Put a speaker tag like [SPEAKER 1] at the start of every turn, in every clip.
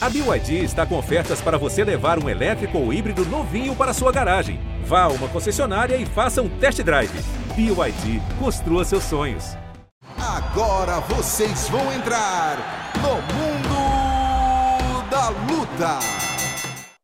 [SPEAKER 1] A BYD está com ofertas para você levar um elétrico ou híbrido novinho para sua garagem. Vá a uma concessionária e faça um test drive. BYD, construa seus sonhos.
[SPEAKER 2] Agora vocês vão entrar no Mundo da Luta.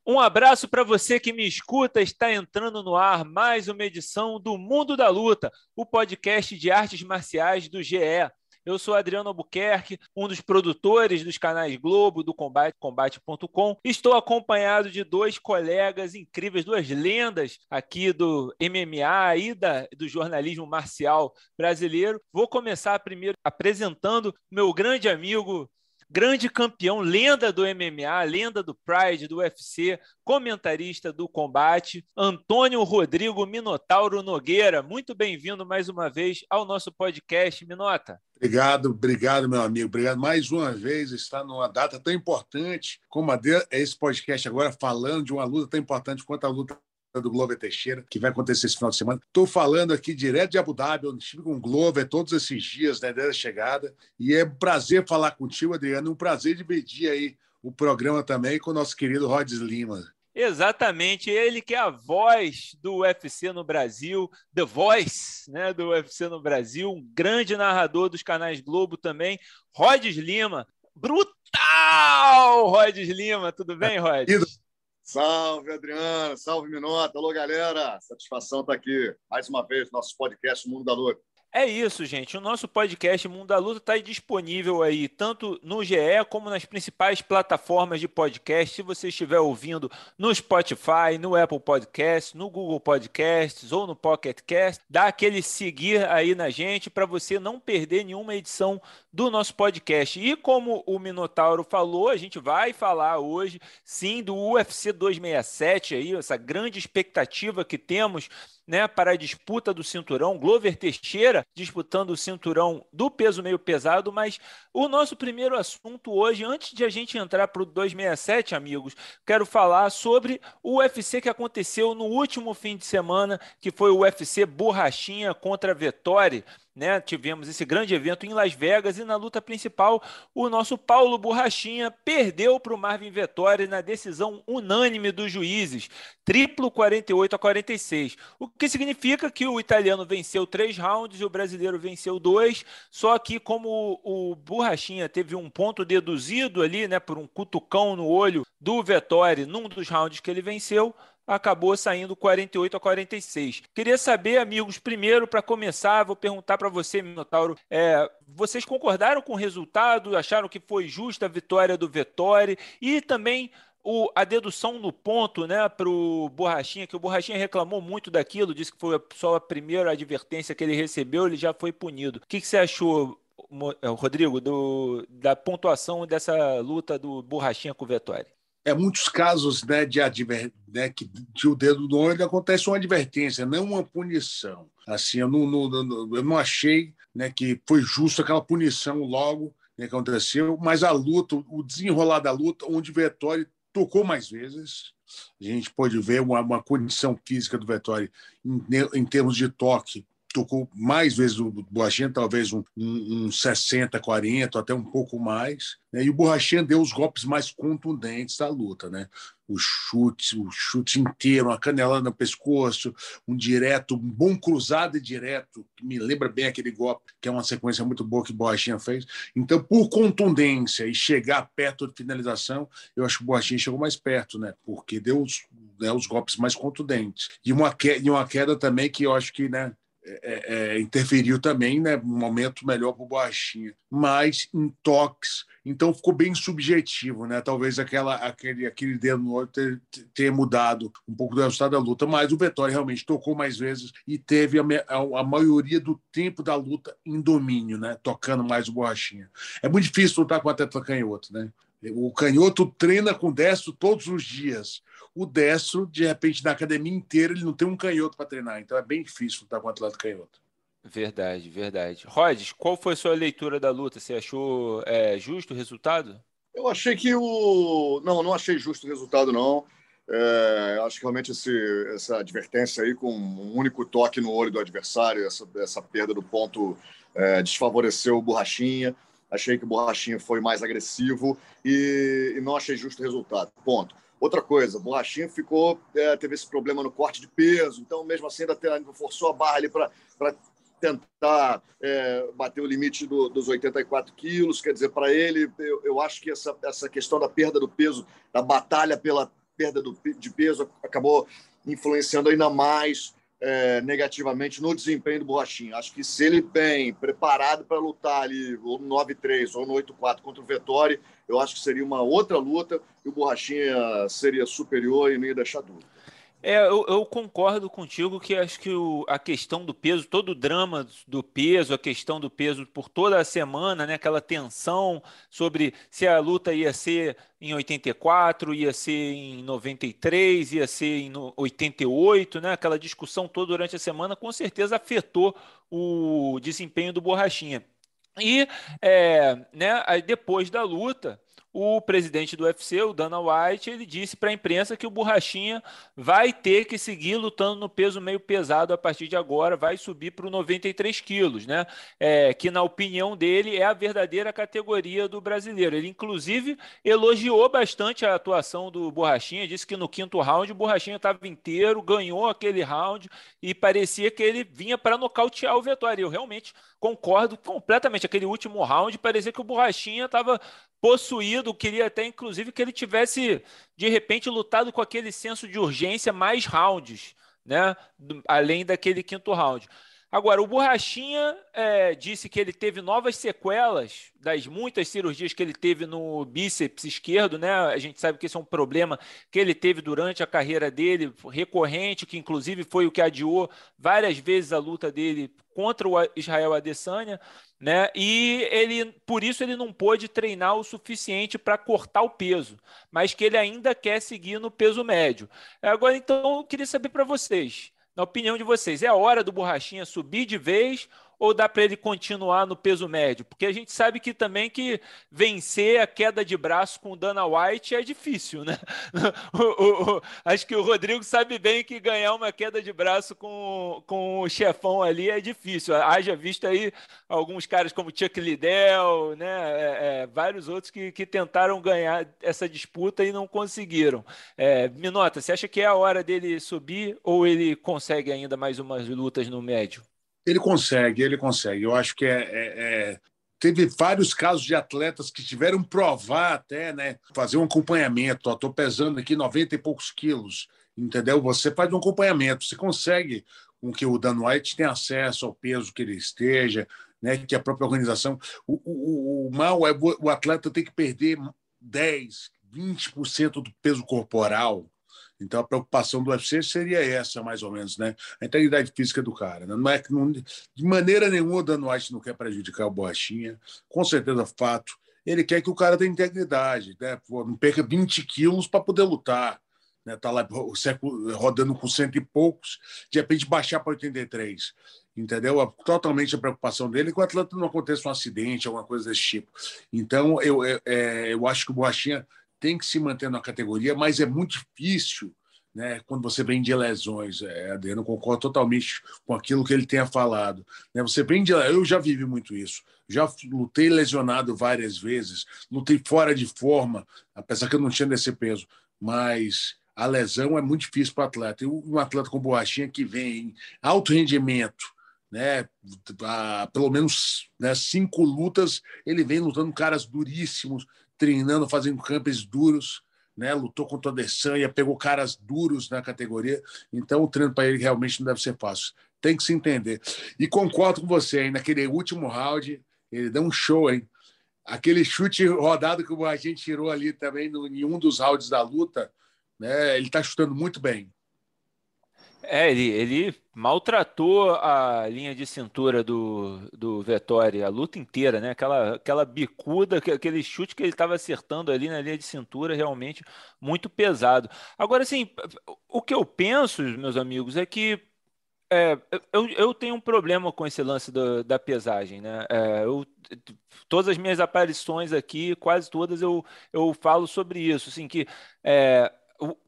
[SPEAKER 3] Um abraço para você que me escuta. Está entrando no ar mais uma edição do Mundo da Luta, o podcast de artes marciais do GE. Eu sou Adriano Albuquerque, um dos produtores dos canais Globo, do Combate, Combate.com. Estou acompanhado de dois colegas incríveis, duas lendas aqui do MMA e da, do jornalismo marcial brasileiro. Vou começar primeiro apresentando meu grande amigo grande campeão, lenda do MMA, lenda do Pride, do UFC, comentarista do combate, Antônio Rodrigo Minotauro Nogueira. Muito bem-vindo mais uma vez ao nosso podcast, Minota.
[SPEAKER 4] Obrigado, obrigado, meu amigo. Obrigado mais uma vez estar numa data tão importante como a de, esse podcast agora, falando de uma luta tão importante quanto a luta do Glover Teixeira, que vai acontecer esse final de semana. Estou falando aqui direto de Abu Dhabi, onde estive com o Glover todos esses dias, né, desde a chegada. E é um prazer falar contigo, Adriano, um prazer dividir aí o programa também com o nosso querido Rods Lima.
[SPEAKER 3] Exatamente, ele que é a voz do UFC no Brasil, The Voice né, do UFC no Brasil, um grande narrador dos canais Globo também, Rods Lima. Brutal, Rods Lima, tudo bem, Rods?
[SPEAKER 5] Salve, Adriana. Salve, Minota. Alô, galera. Satisfação estar aqui mais uma vez no nosso podcast Mundo da Luta.
[SPEAKER 3] É isso, gente. O nosso podcast Mundo da Luta está disponível aí, tanto no GE como nas principais plataformas de podcast. Se você estiver ouvindo no Spotify, no Apple Podcasts, no Google Podcasts ou no Pocket Cast, dá aquele seguir aí na gente para você não perder nenhuma edição do nosso podcast. E como o Minotauro falou, a gente vai falar hoje, sim, do UFC 267 aí, essa grande expectativa que temos né, para a disputa do cinturão. Glover Teixeira disputando o cinturão do peso meio pesado, mas o nosso primeiro assunto hoje, antes de a gente entrar para o 267, amigos, quero falar sobre o UFC que aconteceu no último fim de semana, que foi o UFC Borrachinha contra Vettori né? Tivemos esse grande evento em Las Vegas e na luta principal, o nosso Paulo Borrachinha perdeu para o Marvin Vettori na decisão unânime dos juízes, triplo 48 a 46. O que significa que o italiano venceu três rounds e o brasileiro venceu dois. Só que, como o Borrachinha teve um ponto deduzido ali, né, por um cutucão no olho do Vettori num dos rounds que ele venceu, acabou saindo 48 a 46. Queria saber, amigos, primeiro, para começar, vou perguntar para você, Minotauro, é, vocês concordaram com o resultado? Acharam que foi justa a vitória do Vettori? E também o, a dedução no ponto né, para o Borrachinha, que o Borrachinha reclamou muito daquilo, disse que foi só a primeira advertência que ele recebeu, ele já foi punido. O que, que você achou, é, Rodrigo, do, da pontuação dessa luta do Borrachinha com o Vettori?
[SPEAKER 4] É muitos casos né, de, adver, né, que de o dedo no olho acontece uma advertência, não uma punição. Assim, eu não, não, eu não achei né, que foi justo aquela punição logo né, que aconteceu, mas a luta, o desenrolar da luta, onde o Vettori tocou mais vezes, a gente pode ver uma, uma condição física do Vettori em, em termos de toque tocou mais vezes o Borrachinha, talvez um, um, um 60, 40, até um pouco mais. Né? E o Borrachinha deu os golpes mais contundentes da luta, né? O chute, o chute inteiro, uma canelada no pescoço, um direto, um bom cruzado e direto, que me lembra bem aquele golpe, que é uma sequência muito boa que o Borrachinha fez. Então, por contundência e chegar perto de finalização, eu acho que o Borrachinha chegou mais perto, né? Porque deu os, né, os golpes mais contundentes. E uma, queda, e uma queda também que eu acho que, né? É, é, interferiu também, né? Um momento melhor para o Borrachinha, mas em toques, então ficou bem subjetivo, né? Talvez aquela, aquele, aquele dedo no olho ter mudado um pouco do resultado da luta, mas o Vettori realmente tocou mais vezes e teve a, a, a, maioria do tempo da luta em domínio, né? Tocando mais o Borrachinha. É muito difícil lutar com o atleta canhoto, né? O canhoto treina com destro todos os dias o destro, de repente, na academia inteira, ele não tem um canhoto para treinar. Então é bem difícil lutar com um atleta canhoto.
[SPEAKER 3] Verdade, verdade. Rodes, qual foi a sua leitura da luta? Você achou é, justo o resultado?
[SPEAKER 5] Eu achei que o. Não, não achei justo o resultado, não. É, acho que realmente esse, essa advertência aí com um único toque no olho do adversário, essa, essa perda do ponto é, desfavoreceu o Borrachinha. Achei que o Borrachinha foi mais agressivo e, e não achei justo o resultado. Ponto. Outra coisa, Borrachinha ficou, é, teve esse problema no corte de peso, então mesmo assim ainda, ainda forçou a barra ali para tentar é, bater o limite do, dos 84 quilos. Quer dizer, para ele, eu, eu, acho que essa, essa questão da perda do peso, da batalha pela perda do, de peso, acabou influenciando ainda mais é, negativamente no desempenho do Borrachinha. Acho que se ele vem preparado para lutar ali ou no 9-3 ou no 8-4 contra o Vettori, eu acho que seria uma outra luta e o Borrachinha seria superior e não ia deixar dúvida.
[SPEAKER 3] É, eu, eu, concordo contigo que acho que o, a questão do peso, todo o drama do peso, a questão do peso por toda a semana, né, aquela tensão sobre se a luta ia ser em 84, ia ser em 93, ia ser em 88, né, aquela discussão toda durante a semana, com certeza afetou o desempenho do Borrachinha. E é, né, depois da luta, o presidente do UFC, o Dana White, ele disse para a imprensa que o Borrachinha vai ter que seguir lutando no peso meio pesado a partir de agora, vai subir para o 93 quilos, né? É, que na opinião dele é a verdadeira categoria do brasileiro. Ele inclusive elogiou bastante a atuação do Borrachinha, disse que no quinto round o Borrachinha estava inteiro, ganhou aquele round e parecia que ele vinha para nocautear o Vettori. Eu realmente concordo completamente. Aquele último round parecia que o Borrachinha estava possuído, queria até inclusive que ele tivesse de repente lutado com aquele senso de urgência mais rounds, né? Além daquele quinto round. Agora, o Borrachinha é, disse que ele teve novas sequelas das muitas cirurgias que ele teve no bíceps esquerdo, né? A gente sabe que esse é um problema que ele teve durante a carreira dele, recorrente, que inclusive foi o que adiou várias vezes a luta dele contra o Israel Adesanya, né? E ele, por isso, ele não pôde treinar o suficiente para cortar o peso, mas que ele ainda quer seguir no peso médio. Agora, então, eu queria saber para vocês na opinião de vocês, é a hora do Borrachinha subir de vez ou dá para ele continuar no peso médio? Porque a gente sabe que também que vencer a queda de braço com Dana White é difícil, né? o, o, o, acho que o Rodrigo sabe bem que ganhar uma queda de braço com, com o chefão ali é difícil. Haja visto aí alguns caras como Chuck Liddell, né? É, é, vários outros que, que tentaram ganhar essa disputa e não conseguiram. É, Minota, você acha que é a hora dele subir ou ele consegue ainda mais umas lutas no médio?
[SPEAKER 4] Ele consegue, ele consegue. Eu acho que é, é, é, teve vários casos de atletas que tiveram provar até, né? Fazer um acompanhamento. Estou pesando aqui 90 e poucos quilos, entendeu? Você faz um acompanhamento, você consegue com que o Dan White tenha acesso ao peso que ele esteja, né? Que a própria organização. O, o, o mal é o atleta ter que perder 10, 20% do peso corporal então a preocupação do UFC seria essa, mais ou menos, né? A integridade física do cara. Né? Não é que não, de maneira nenhuma o Dan White não quer prejudicar o Borrachinha, com certeza fato. Ele quer que o cara tenha integridade, né? Pô, não perca 20 quilos para poder lutar. Né? Tá lá rodando com cento e poucos, de repente baixar para 83. Entendeu? Totalmente a preocupação dele é que o atleta não aconteça um acidente, alguma coisa desse tipo. Então, eu, eu, é, eu acho que o Borrachinha tem que se manter na categoria, mas é muito difícil né, quando você vem de lesões. É, Adriano, concordo totalmente com aquilo que ele tenha falado. Né, você vem de, eu já vivi muito isso. Já lutei lesionado várias vezes, lutei fora de forma, apesar que eu não tinha desse peso, mas a lesão é muito difícil para o atleta. E um atleta com borrachinha que vem em alto rendimento, né, pelo menos né, cinco lutas, ele vem lutando caras duríssimos, treinando, fazendo campos duros, né? lutou contra o Adesanya, pegou caras duros na categoria, então o treino para ele realmente não deve ser fácil. Tem que se entender. E concordo com você, hein? naquele último round, ele deu um show, hein? Aquele chute rodado que o gente tirou ali também no, em um dos rounds da luta, né? ele está chutando muito bem.
[SPEAKER 3] É, ele, ele maltratou a linha de cintura do, do Vettori a luta inteira, né? Aquela, aquela bicuda, aquele chute que ele estava acertando ali na linha de cintura, realmente muito pesado. Agora, assim, o que eu penso, meus amigos, é que é, eu, eu tenho um problema com esse lance do, da pesagem, né? É, eu, todas as minhas aparições aqui, quase todas, eu, eu falo sobre isso, assim, que é,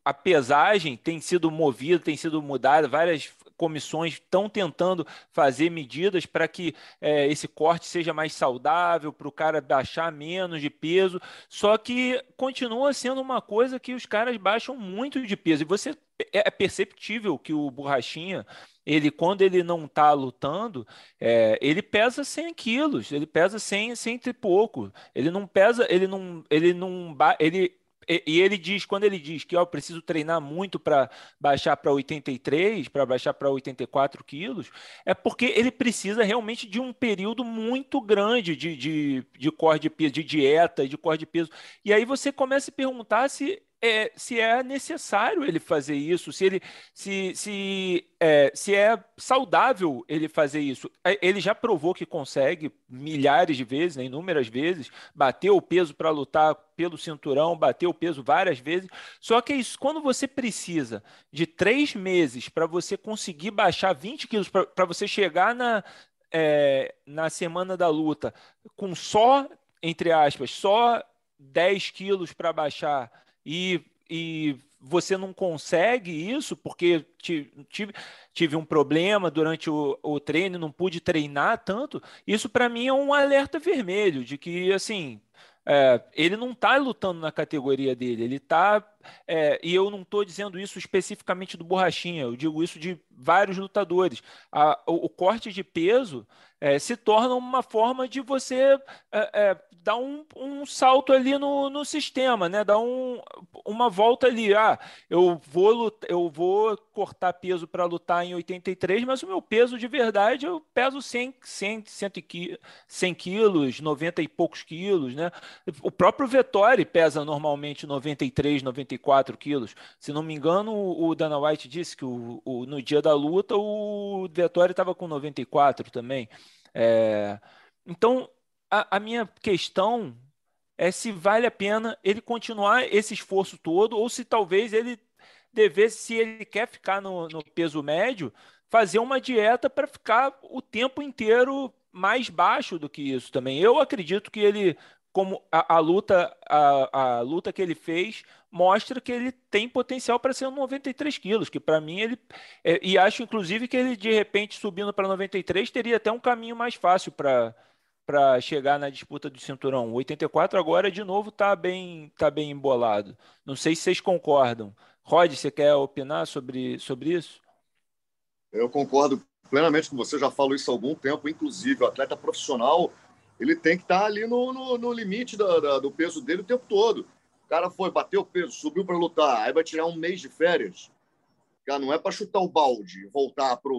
[SPEAKER 3] a pesagem tem sido movida, tem sido mudada, várias comissões estão tentando fazer medidas para que é, esse corte seja mais saudável, para o cara baixar menos de peso. Só que continua sendo uma coisa que os caras baixam muito de peso. E você é, é perceptível que o Borrachinha ele quando ele não está lutando, é, ele pesa 100 quilos, ele pesa 100, 100 e pouco. Ele não pesa, ele não, ele não, ele e ele diz, quando ele diz que ó, eu preciso treinar muito para baixar para 83, para baixar para 84 quilos, é porque ele precisa realmente de um período muito grande de, de, de corte de peso, de dieta, de corte de peso. E aí você começa a perguntar se é, se é necessário ele fazer isso, se ele se, se, é, se é saudável ele fazer isso. É, ele já provou que consegue milhares de vezes, né, inúmeras vezes, bateu o peso para lutar pelo cinturão, bateu o peso várias vezes. Só que é isso, quando você precisa de três meses para você conseguir baixar 20 quilos, para você chegar na, é, na semana da luta com só, entre aspas, só 10 quilos para baixar e, e você não consegue isso porque tive, tive um problema durante o, o treino, não pude treinar tanto, isso para mim é um alerta vermelho de que, assim, é, ele não está lutando na categoria dele, ele está. É, e eu não estou dizendo isso especificamente do Borrachinha, eu digo isso de vários lutadores. A, o, o, corte de peso é, se torna uma forma de você é, é, dar um, um, salto ali no, no sistema, né? dar um, uma volta ali. Ah, eu vou, eu vou cortar peso para lutar em 83, mas o meu peso de verdade eu peso 100, 100, 100, 100 quilos, 90 e poucos quilos. Né? O próprio Vettori pesa normalmente 93, 94 quilos. Se não me engano, o Dana White disse que o, o no dia da luta o Vettori estava com 94 também. É, então, a, a minha questão é se vale a pena ele continuar esse esforço todo ou se talvez ele devesse, se ele quer ficar no, no peso médio, fazer uma dieta para ficar o tempo inteiro mais baixo do que isso também. Eu acredito que ele, como a, a luta, a, a, luta que ele fez mostra que ele tem potencial para ser um 93 quilos, que para mim ele é, e acho inclusive que ele de repente subindo para 93 teria até um caminho mais fácil para para chegar na disputa do cinturão. O 84 agora de novo está bem tá bem embolado. Não sei se vocês concordam. Rod, você quer opinar sobre, sobre isso?
[SPEAKER 5] Eu concordo plenamente com você, já falo isso há algum tempo. Inclusive, o atleta profissional ele tem que estar tá ali no, no, no limite do peso dele o tempo todo. O cara foi, bateu o peso, subiu para lutar, aí vai tirar um mês de férias. Cara, não é para chutar o balde e voltar para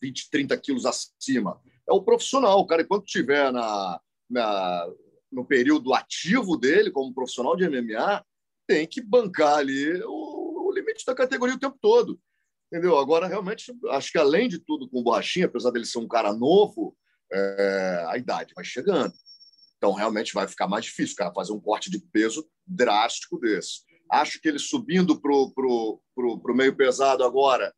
[SPEAKER 5] 20, 30 quilos acima é o profissional. Cara, enquanto estiver na, na, no período ativo dele, como profissional de MMA, tem que bancar ali o, o limite da categoria o tempo todo. Entendeu? Agora, realmente, acho que além de tudo, com o Borrachinha, apesar dele ser um cara novo, é, a idade vai chegando. Então, realmente vai ficar mais difícil cara fazer um corte de peso drástico desse. Acho que ele subindo para o meio pesado agora,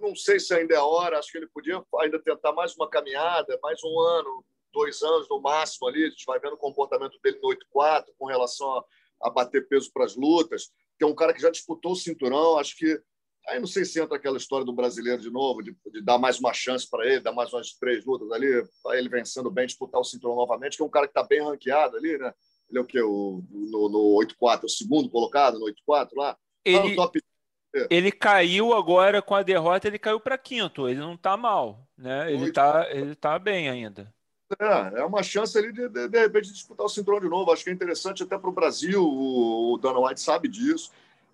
[SPEAKER 5] não sei se ainda é hora, acho que ele podia ainda tentar mais uma caminhada, mais um ano, dois anos no máximo ali, a gente vai vendo o comportamento dele no 8-4 com relação a, a bater peso para as lutas, é um cara que já disputou o cinturão, acho que aí não sei se entra aquela história do brasileiro de novo, de, de dar mais uma chance para ele, dar mais umas três lutas ali, para ele vencendo bem, disputar o cinturão novamente, que é um cara que está bem ranqueado ali, né? Ele é o quê? O, no, no 8-4, o segundo colocado no 8-4 lá?
[SPEAKER 3] Ele, tá no top é. Ele caiu agora com a derrota, ele caiu para quinto. Ele não está mal, né? Ele está ele tá bem ainda.
[SPEAKER 5] É, é uma chance ali de, de, de repente disputar o cinturão de novo. Acho que é interessante até para o Brasil. O, o Dana White sabe disso.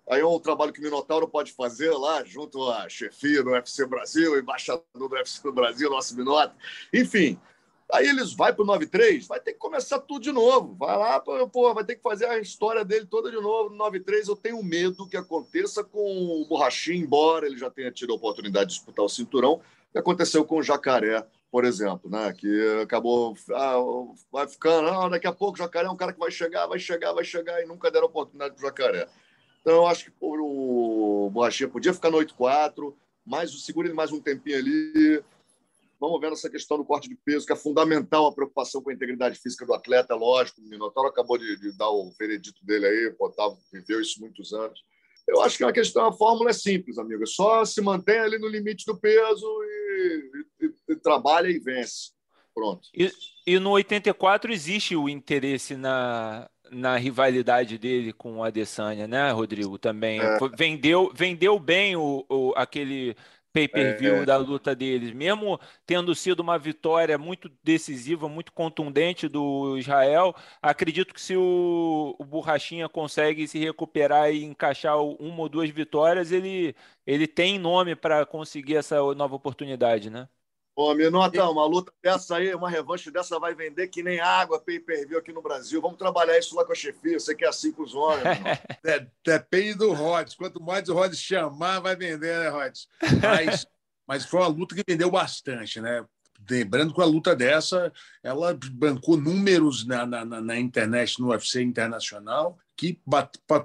[SPEAKER 5] Aí é um trabalho que o Minotauro pode fazer lá, junto à chefia do UFC Brasil, embaixador do UFC do Brasil, nosso Minota. Enfim, Aí eles vai para o 93, vai ter que começar tudo de novo. Vai lá, pô, vai ter que fazer a história dele toda de novo no 93. Eu tenho medo que aconteça com o Borrachinho, embora ele já tenha tido a oportunidade de disputar o cinturão, que aconteceu com o Jacaré, por exemplo, né? Que acabou, ah, vai ficando, ah, daqui a pouco o Jacaré é um cara que vai chegar, vai chegar, vai chegar, e nunca deram oportunidade para o Jacaré. Então eu acho que o Borrachinha podia ficar no 8-4, mas segura ele mais um tempinho ali Vamos vendo essa questão do corte de peso, que é fundamental a preocupação com a integridade física do atleta, lógico. O Minotauro acabou de, de dar o veredito dele aí, o Otávio viveu isso muitos anos. Eu acho que é uma questão, a fórmula é simples, amigo. É só se mantém ali no limite do peso e, e, e trabalha e vence. Pronto.
[SPEAKER 3] E, e no 84 existe o interesse na, na rivalidade dele com o Adesanya, né, Rodrigo? Também é. vendeu, vendeu bem o, o aquele pay-per-view é, é. da luta deles, mesmo tendo sido uma vitória muito decisiva, muito contundente do Israel. Acredito que se o, o Borrachinha consegue se recuperar e encaixar uma ou duas vitórias, ele, ele tem nome para conseguir essa nova oportunidade, né?
[SPEAKER 5] Ô, Minota, uma luta dessa aí, uma revanche dessa vai vender que nem água pay per view aqui no Brasil. Vamos trabalhar isso lá com a chefia. Você que é assim com os homens.
[SPEAKER 4] Depende do Rods. Quanto mais o Rods chamar, vai vender, né, Rods? Mas, mas foi uma luta que vendeu bastante, né? Lembrando que a luta dessa, ela bancou números na, na, na internet, no UFC internacional, que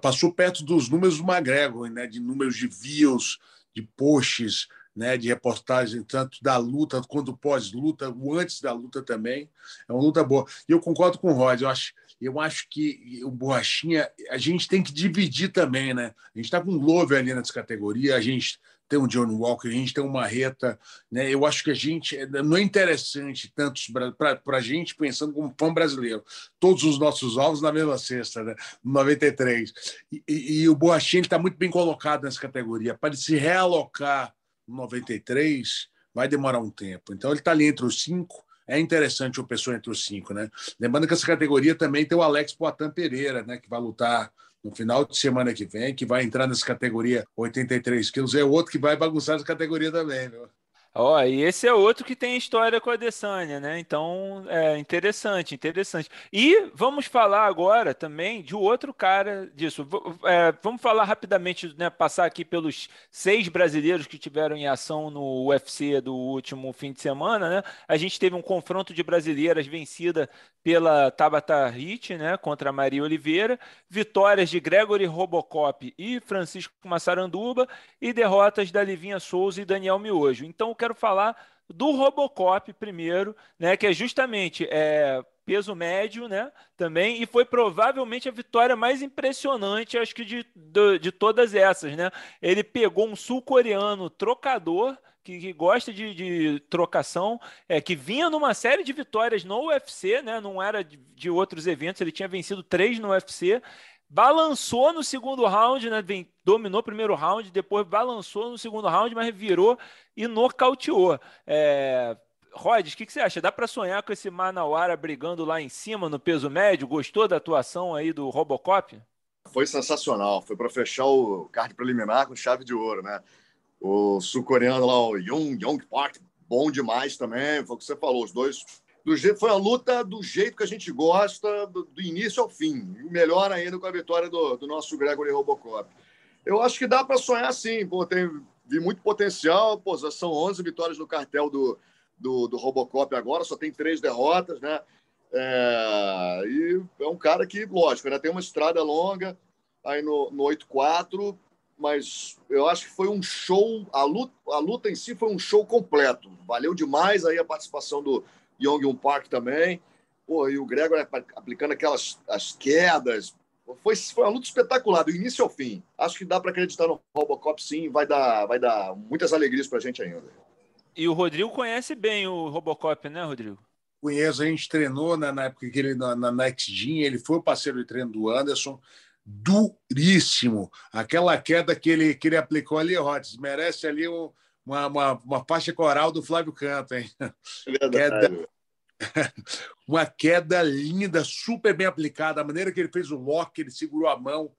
[SPEAKER 4] passou perto dos números do McGregor, né? De números de views, de posts, né, de reportagem, tanto da luta quanto pós-luta, o antes da luta também. É uma luta boa. E eu concordo com o Rod, eu acho, eu acho que o Borrachinha, a gente tem que dividir também, né? A gente está com o Glover ali nessa categoria, a gente tem o John Walker, a gente tem uma reta, né? Eu acho que a gente não é interessante tanto para a gente pensando como fã brasileiro, todos os nossos ovos na mesma cesta, né? 93. E, e, e o Borrachinha está muito bem colocado nessa categoria para se realocar 93, vai demorar um tempo. Então ele está ali entre os cinco. É interessante o pessoa entre os cinco, né? Lembrando que essa categoria também tem o Alex Poitin Pereira, né? Que vai lutar no final de semana que vem, que vai entrar nessa categoria 83 quilos. É outro que vai bagunçar essa categoria também, viu?
[SPEAKER 3] Ó, e esse é outro que tem história com a Adesanya, né? Então, é interessante, interessante. E vamos falar agora também de outro cara disso. É, vamos falar rapidamente, né? Passar aqui pelos seis brasileiros que tiveram em ação no UFC do último fim de semana, né? A gente teve um confronto de brasileiras vencida pela Tabata Hit, né? Contra a Maria Oliveira, vitórias de Gregory Robocop e Francisco Massaranduba e derrotas da Livinha Souza e Daniel Miojo. Então, quero falar do Robocop primeiro, né, que é justamente é, peso médio, né, também, e foi provavelmente a vitória mais impressionante, acho que de, de, de todas essas, né? Ele pegou um sul-coreano trocador, que, que, gosta de, de, trocação, é, que vinha numa série de vitórias no UFC, né? Não era de, de outros eventos, ele tinha vencido três no UFC balançou no segundo round, né? Dominou o primeiro round, depois balançou no segundo round, mas virou e nocauteou. É... Rod, o que, que, você acha? Dá para sonhar com esse Manauara brigando lá em cima no peso médio? Gostou da atuação aí do Robocop?
[SPEAKER 5] Foi sensacional. Foi para fechar o card preliminar com chave de ouro, né? O sul-coreano lá, o Young, Young Park, bom demais também. Foi o que você falou, os dois do jeito, foi a luta do jeito que a gente gosta, do, do início ao fim. E melhor ainda com a vitória do, do nosso Gregory Robocop. Eu acho que dá para sonhar sim. Pô, tem, vi muito potencial. Pô, são 11 vitórias no cartel do, do, do Robocop agora, só tem três derrotas, né? É, e é um cara que, lógico, ainda tem uma estrada longa aí no, no 8-4, mas eu acho que foi um show. A luta, a luta em si foi um show completo. Valeu demais aí a participação do, Young Park também. Pô, e o Gregor aplicando aquelas as quedas. Foi, foi uma luta espetacular, do início ao fim. Acho que dá para acreditar no Robocop, sim. Vai dar, vai dar muitas alegrias para a gente ainda.
[SPEAKER 3] E o Rodrigo conhece bem o Robocop, né, Rodrigo?
[SPEAKER 4] Conheço, a gente treinou na, na época que ele na, na Next Gym, ele foi o parceiro de treino do Anderson, duríssimo. Aquela queda que ele, que ele aplicou ali, Rods, merece ali um, uma, uma, uma faixa coral do Flávio Canto, hein? É queda, uma queda linda, super bem aplicada. A maneira que ele fez o lock, ele segurou a mão,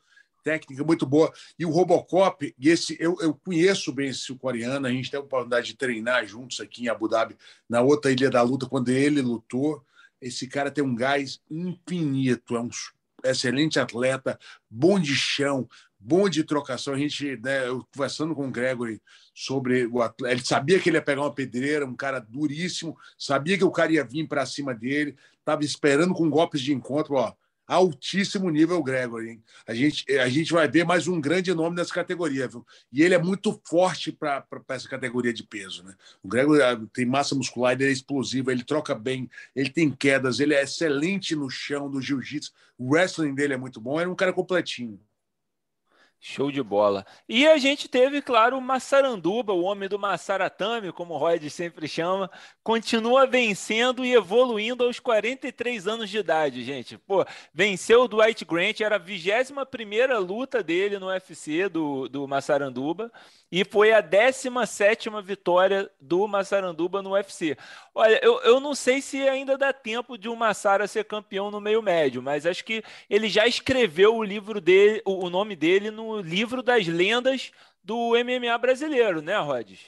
[SPEAKER 4] técnica muito boa. E o Robocop, e esse eu, eu conheço bem esse coreano, a gente tem a oportunidade de treinar juntos aqui em Abu Dhabi, na outra Ilha da Luta, quando ele lutou. Esse cara tem um gás infinito, é um excelente atleta, bom de chão, bom de trocação. A gente, né, eu conversando com o Gregory sobre o atleta, ele sabia que ele ia pegar uma pedreira, um cara duríssimo, sabia que o cara ia vir para cima dele, estava esperando com golpes de encontro, ó, altíssimo nível Gregory. Hein? A, gente, a gente vai ver mais um grande nome nessa categoria, viu? E ele é muito forte para essa categoria de peso, né? O Gregory ah, tem massa muscular, ele é explosivo, ele troca bem, ele tem quedas, ele é excelente no chão do jiu-jitsu, o wrestling dele é muito bom, ele é um cara completinho.
[SPEAKER 3] Show de bola. E a gente teve, claro, o Massaranduba, o homem do Massaratame, como o Rod sempre chama, continua vencendo e evoluindo aos 43 anos de idade, gente. Pô, venceu o Dwight Grant, era a 21 primeira luta dele no UFC do, do Massaranduba e foi a 17 vitória do Massaranduba no UFC. Olha, eu, eu não sei se ainda dá tempo de o Massara ser campeão no meio médio, mas acho que ele já escreveu o livro dele, o, o nome dele no livro das lendas do MMA brasileiro, né, Rodes?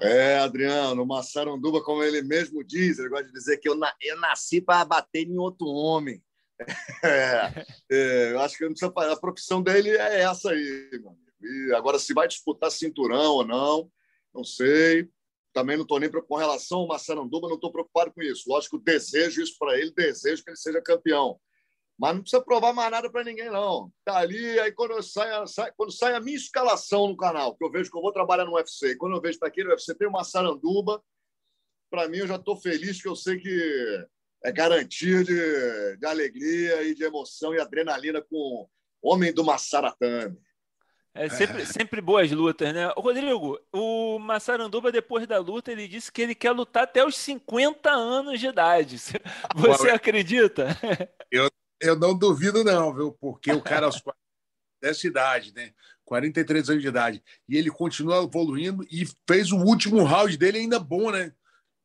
[SPEAKER 5] É, Adriano, Massaranduba, como ele mesmo diz, ele gosta de dizer que eu, na, eu nasci para bater em outro homem. É, é, eu acho que não precisa A profissão dele é essa aí, meu E agora, se vai disputar cinturão ou não, não sei. Também não estou nem com relação ao Massaranduba, não estou preocupado com isso. Lógico, desejo isso para ele, desejo que ele seja campeão. Mas não precisa provar mais nada para ninguém, não. Tá ali, aí quando sai, quando sai a minha escalação no canal, que eu vejo que eu vou trabalhar no UFC, quando eu vejo que aqui no UFC tem uma saranduba, para mim eu já estou feliz que eu sei que é garantia de, de alegria e de emoção e adrenalina com o homem do Massaratame.
[SPEAKER 3] É sempre, é. sempre boas lutas, né? Rodrigo, o Massaranduba, depois da luta, ele disse que ele quer lutar até os 50 anos de idade. Você acredita?
[SPEAKER 4] Eu, eu não duvido, não, viu? Porque o cara aos dessa idade, né? 43 anos de idade. E ele continua evoluindo e fez o último round dele ainda bom, né?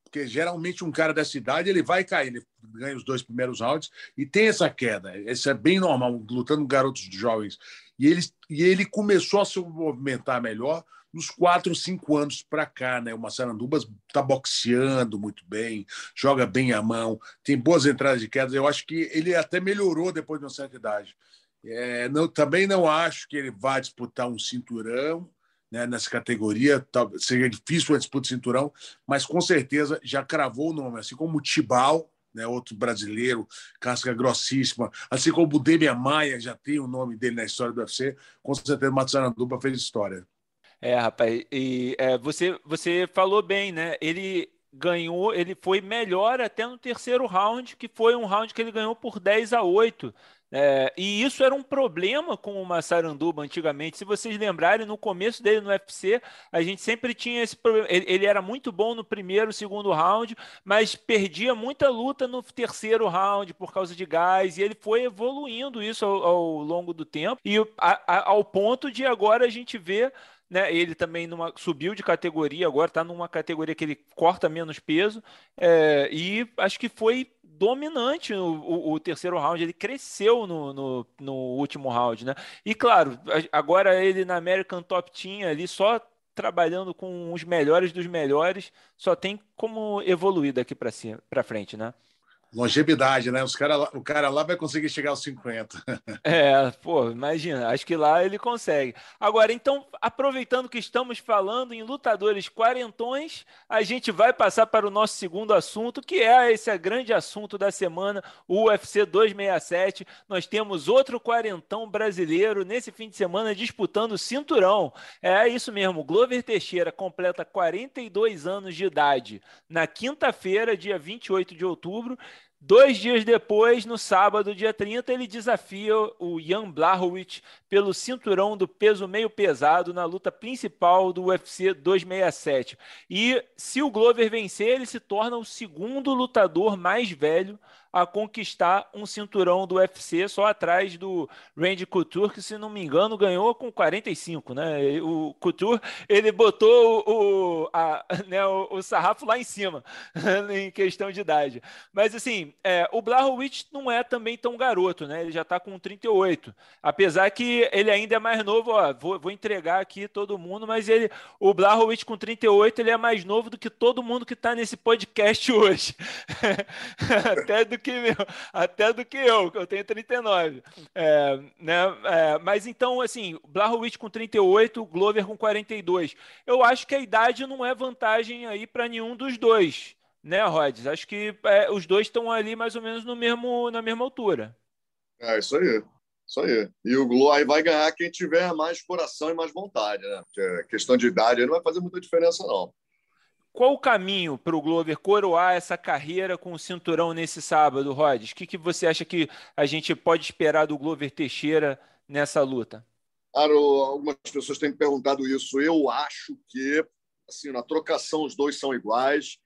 [SPEAKER 4] Porque geralmente um cara dessa idade ele vai cair, ele ganha os dois primeiros rounds e tem essa queda. Isso é bem normal, lutando com garotos jovens. E ele, e ele começou a se movimentar melhor nos quatro, cinco anos para cá, né? O Massaranduba está boxeando muito bem, joga bem a mão, tem boas entradas de quedas. Eu acho que ele até melhorou depois de uma certa idade. É, não, também não acho que ele vá disputar um cinturão né, nessa categoria. Tá, seria difícil a disputa de cinturão, mas com certeza já cravou o nome, assim como o Tibal. Né, outro brasileiro, casca grossíssima, assim como o Demian Maia já tem o nome dele na história do UFC, com certeza o Massaranduba fez história.
[SPEAKER 3] É, rapaz, e é, você, você falou bem, né? Ele ganhou, ele foi melhor até no terceiro round, que foi um round que ele ganhou por 10 a 8. É, e isso era um problema com o Massaranduba antigamente. Se vocês lembrarem, no começo dele no UFC, a gente sempre tinha esse problema. Ele, ele era muito bom no primeiro, segundo round, mas perdia muita luta no terceiro round por causa de gás. E ele foi evoluindo isso ao, ao longo do tempo, e a, a, ao ponto de agora a gente ver né? Ele também numa, subiu de categoria, agora está numa categoria que ele corta menos peso. É, e acho que foi dominante o, o, o, terceiro round, ele cresceu no, no, no, último round, né? E claro, agora ele na American Top Team ali só trabalhando com os melhores dos melhores, só tem como evoluir daqui para frente, né?
[SPEAKER 4] Longevidade, né? Os cara, o cara lá vai conseguir chegar aos 50.
[SPEAKER 3] É, pô, imagina, acho que lá ele consegue. Agora, então, aproveitando que estamos falando em lutadores quarentões, a gente vai passar para o nosso segundo assunto, que é esse grande assunto da semana, o UFC 267. Nós temos outro quarentão brasileiro nesse fim de semana disputando o cinturão. É isso mesmo, Glover Teixeira completa 42 anos de idade na quinta-feira, dia 28 de outubro Dois dias depois, no sábado, dia 30, ele desafia o Jan Blachowicz pelo cinturão do peso meio pesado na luta principal do UFC 267. E se o Glover vencer, ele se torna o segundo lutador mais velho a conquistar um cinturão do UFC só atrás do Randy Couture, que se não me engano ganhou com 45, né? O Couture, ele botou o, a, né, o, o, sarrafo lá em cima, em questão de idade. Mas assim, é, o Blachowicz não é também tão garoto, né? Ele já está com 38. Apesar que ele ainda é mais novo, ó, vou, vou entregar aqui todo mundo, mas ele, o Blachowicz com 38, ele é mais novo do que todo mundo que está nesse podcast hoje. Até do que meu, até do que eu, que eu tenho 39. É, né? É, mas então, assim, Blachowicz com 38, Glover com 42. Eu acho que a idade não é vantagem aí para nenhum dos dois, né, Rods? Acho que é, os dois estão ali mais ou menos no mesmo, na mesma altura.
[SPEAKER 5] É isso aí. Isso aí. E o Glo aí vai ganhar quem tiver mais coração e mais vontade, né? Porque questão de idade não vai fazer muita diferença, não.
[SPEAKER 3] Qual o caminho para o Glover coroar essa carreira com o cinturão nesse sábado, Rods? O que, que você acha que a gente pode esperar do Glover Teixeira nessa luta?
[SPEAKER 5] Claro, algumas pessoas têm perguntado isso. Eu acho que, assim, na trocação os dois são iguais.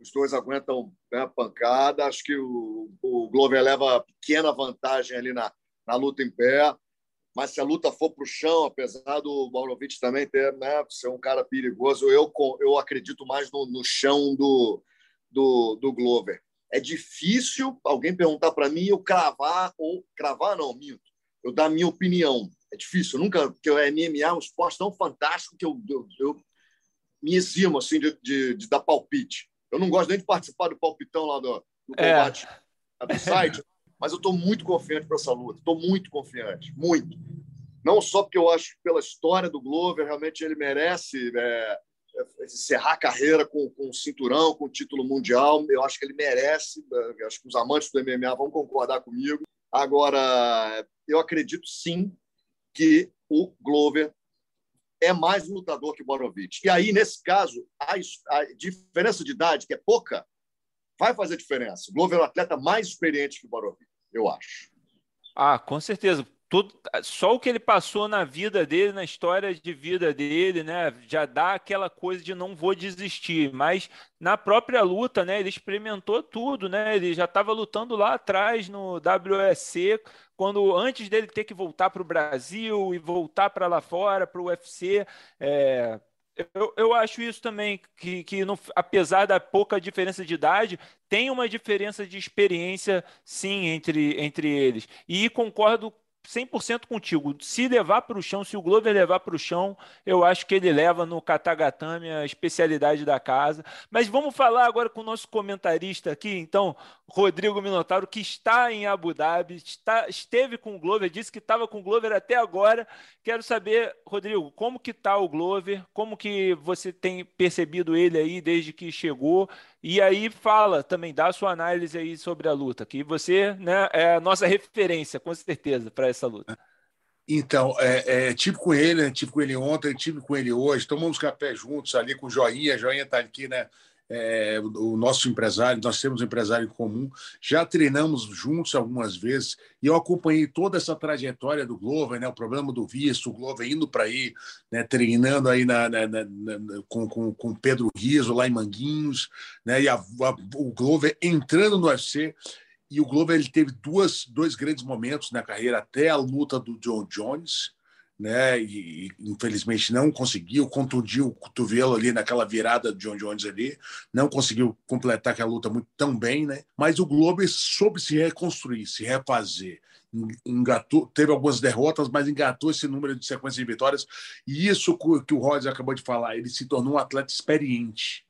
[SPEAKER 5] Os dois aguentam né, pancada. Acho que o, o Glover leva pequena vantagem ali na, na luta em pé. Mas se a luta for para o chão, apesar do Maurovic também ter, né, ser um cara perigoso, eu, eu acredito mais no, no chão do, do, do Glover. É difícil alguém perguntar para mim eu cravar, ou cravar não, minto, eu dar a minha opinião é difícil. Eu nunca, porque o MMA é um esporte tão fantástico que eu, eu, eu me eximo assim de, de, de, dar palpite. Eu não gosto nem de participar do palpitão lá do, do é. combate do site, mas eu estou muito confiante para essa luta. Estou muito confiante, muito. Não só porque eu acho pela história do Glover realmente ele merece é, é encerrar a carreira com, com cinturão, com um título mundial. Eu acho que ele merece. É, acho que os amantes do MMA vão concordar comigo. Agora, eu acredito sim que o Glover é mais lutador que o Borovic. E aí, nesse caso, a, a, diferença de idade, que é pouca, vai fazer diferença. O Glover é um atleta mais experiente que o Borovic, eu acho.
[SPEAKER 3] Ah, com certeza tudo, só o que ele passou na vida dele, na história de vida dele, né, já dá aquela coisa de não vou desistir. Mas na própria luta, né, ele experimentou tudo, né? Ele já estava lutando lá atrás no WSC, quando antes dele ter que voltar para o Brasil e voltar para lá fora, para o UFC, é, eu, eu, acho isso também, que, que no, apesar da pouca diferença de idade, tem uma diferença de experiência, sim, entre, entre eles. E concordo 100% contigo. Se levar para o chão, se o Glover levar para o chão, eu acho que ele leva no Katagatame a especialidade da casa. Mas vamos falar agora com o nosso comentarista aqui, então, Rodrigo Minotauro, que está em Abu Dhabi, está, esteve com o Glover, disse que estava com o Glover até agora. Quero saber, Rodrigo, como que está o Glover? Como que você tem percebido ele aí desde que chegou? E aí fala também, dá a sua análise aí sobre a luta, que você né, é a nossa referência, com certeza, para essa luta.
[SPEAKER 4] Então, é, é, tive com ele, né, tive com ele ontem, tive com ele hoje, tomamos café juntos ali com o Joinha, Joinha está aqui, né? É, o nosso empresário, nós temos um empresário em comum, já treinamos juntos algumas vezes e eu acompanhei toda essa trajetória do Glover, né, o problema do visto, o Glover indo para aí, né, treinando aí na, na, na, com, com, com Pedro Riso lá em Manguinhos, né, e a, a, o Glover entrando no UFC e o Glover ele teve duas, dois grandes momentos na carreira até a luta do John Jones, né? E, infelizmente não conseguiu, contundiu o cotovelo ali naquela virada de John Jones ali, não conseguiu completar aquela luta muito tão bem, né? Mas o Globo soube se reconstruir, se refazer. Engatou, teve algumas derrotas, mas engatou esse número de sequência de vitórias. E isso que o Rhodes acabou de falar, ele se tornou um atleta experiente.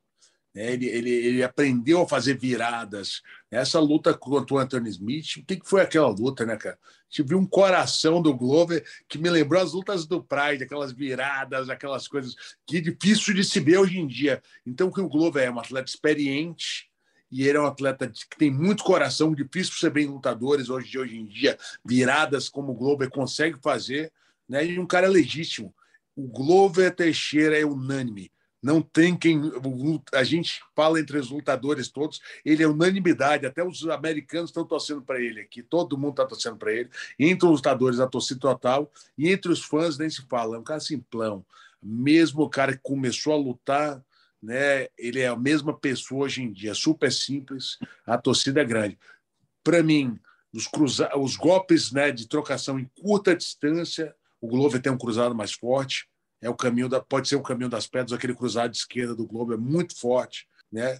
[SPEAKER 4] Né? Ele, ele, ele aprendeu a fazer viradas. Essa luta contra o Anthony Smith, o que, que foi aquela luta, né, cara? Tive um coração do Glover que me lembrou as lutas do Pride, aquelas viradas, aquelas coisas que é difícil de se ver hoje em dia. Então, que o Glover é um atleta experiente e ele é um atleta que tem muito coração, difícil você ver em lutadores hoje, hoje em dia, viradas como o Glover consegue fazer, né? E um cara legítimo. O Glover Teixeira é unânime não tem quem. A gente fala entre os lutadores todos, ele é unanimidade, até os americanos estão torcendo para ele aqui, todo mundo está torcendo para ele. Entre os lutadores, a torcida total, e entre os fãs nem se fala. É um cara simplão. Mesmo o cara que começou a lutar, né, ele é a mesma pessoa hoje em dia, super simples, a torcida é grande. Para mim, os, cruza... os golpes né, de trocação em curta distância, o Glover tem um cruzado mais forte é o caminho da, pode ser o caminho das pedras, aquele cruzado de esquerda do Globo é muito forte, né?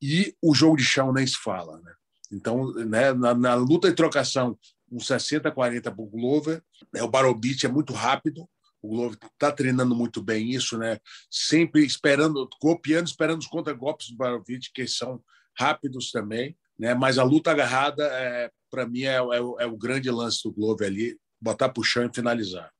[SPEAKER 4] E o jogo de chão nem se fala, né? Então, né, na, na luta de trocação, um 60-40 para o Glover, né, o Barobit é muito rápido, o Glover está treinando muito bem isso, né? Sempre esperando, copiando, esperando os contra-golpes do Barovic, que são rápidos também, né? Mas a luta agarrada, é, para mim, é, é, é, o grande lance do Glover ali, botar para o chão e finalizar.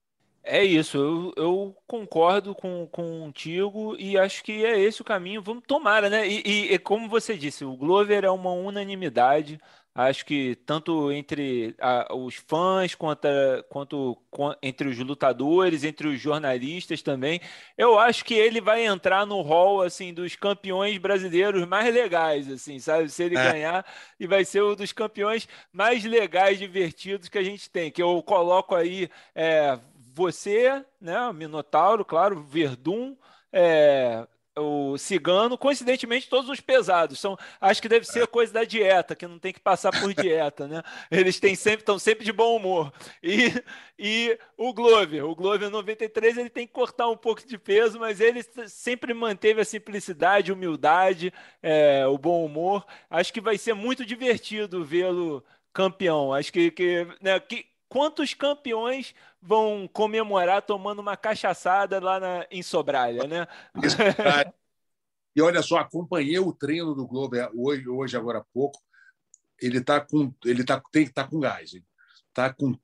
[SPEAKER 3] É isso, eu, eu concordo com, contigo e acho que é esse o caminho. Vamos tomar, né? E, e, e como você disse, o Glover é uma unanimidade Acho que tanto entre a, os fãs quanto, a, quanto com, entre os lutadores, entre os jornalistas também, eu acho que ele vai entrar no hall assim dos campeões brasileiros mais legais, assim, sabe? Se ele é. ganhar, e vai ser um dos campeões mais legais, divertidos que a gente tem. Que eu coloco aí é, você, né, Minotauro, claro, Verdun, é, o cigano, coincidentemente todos os pesados são, acho que deve ser coisa da dieta, que não tem que passar por dieta, né? Eles têm sempre estão sempre de bom humor. E, e o Glover, o Glover 93, ele tem que cortar um pouco de peso, mas ele sempre manteve a simplicidade, humildade, é, o bom humor. Acho que vai ser muito divertido vê-lo campeão. Acho que, que, né, que quantos campeões vão comemorar tomando uma cachaçada lá na, em Sobralha, né?
[SPEAKER 4] E olha só, acompanhei o treino do Globo hoje, hoje agora há pouco. Ele tá com, ele tá, tem que tá com gás. Hein? Tá com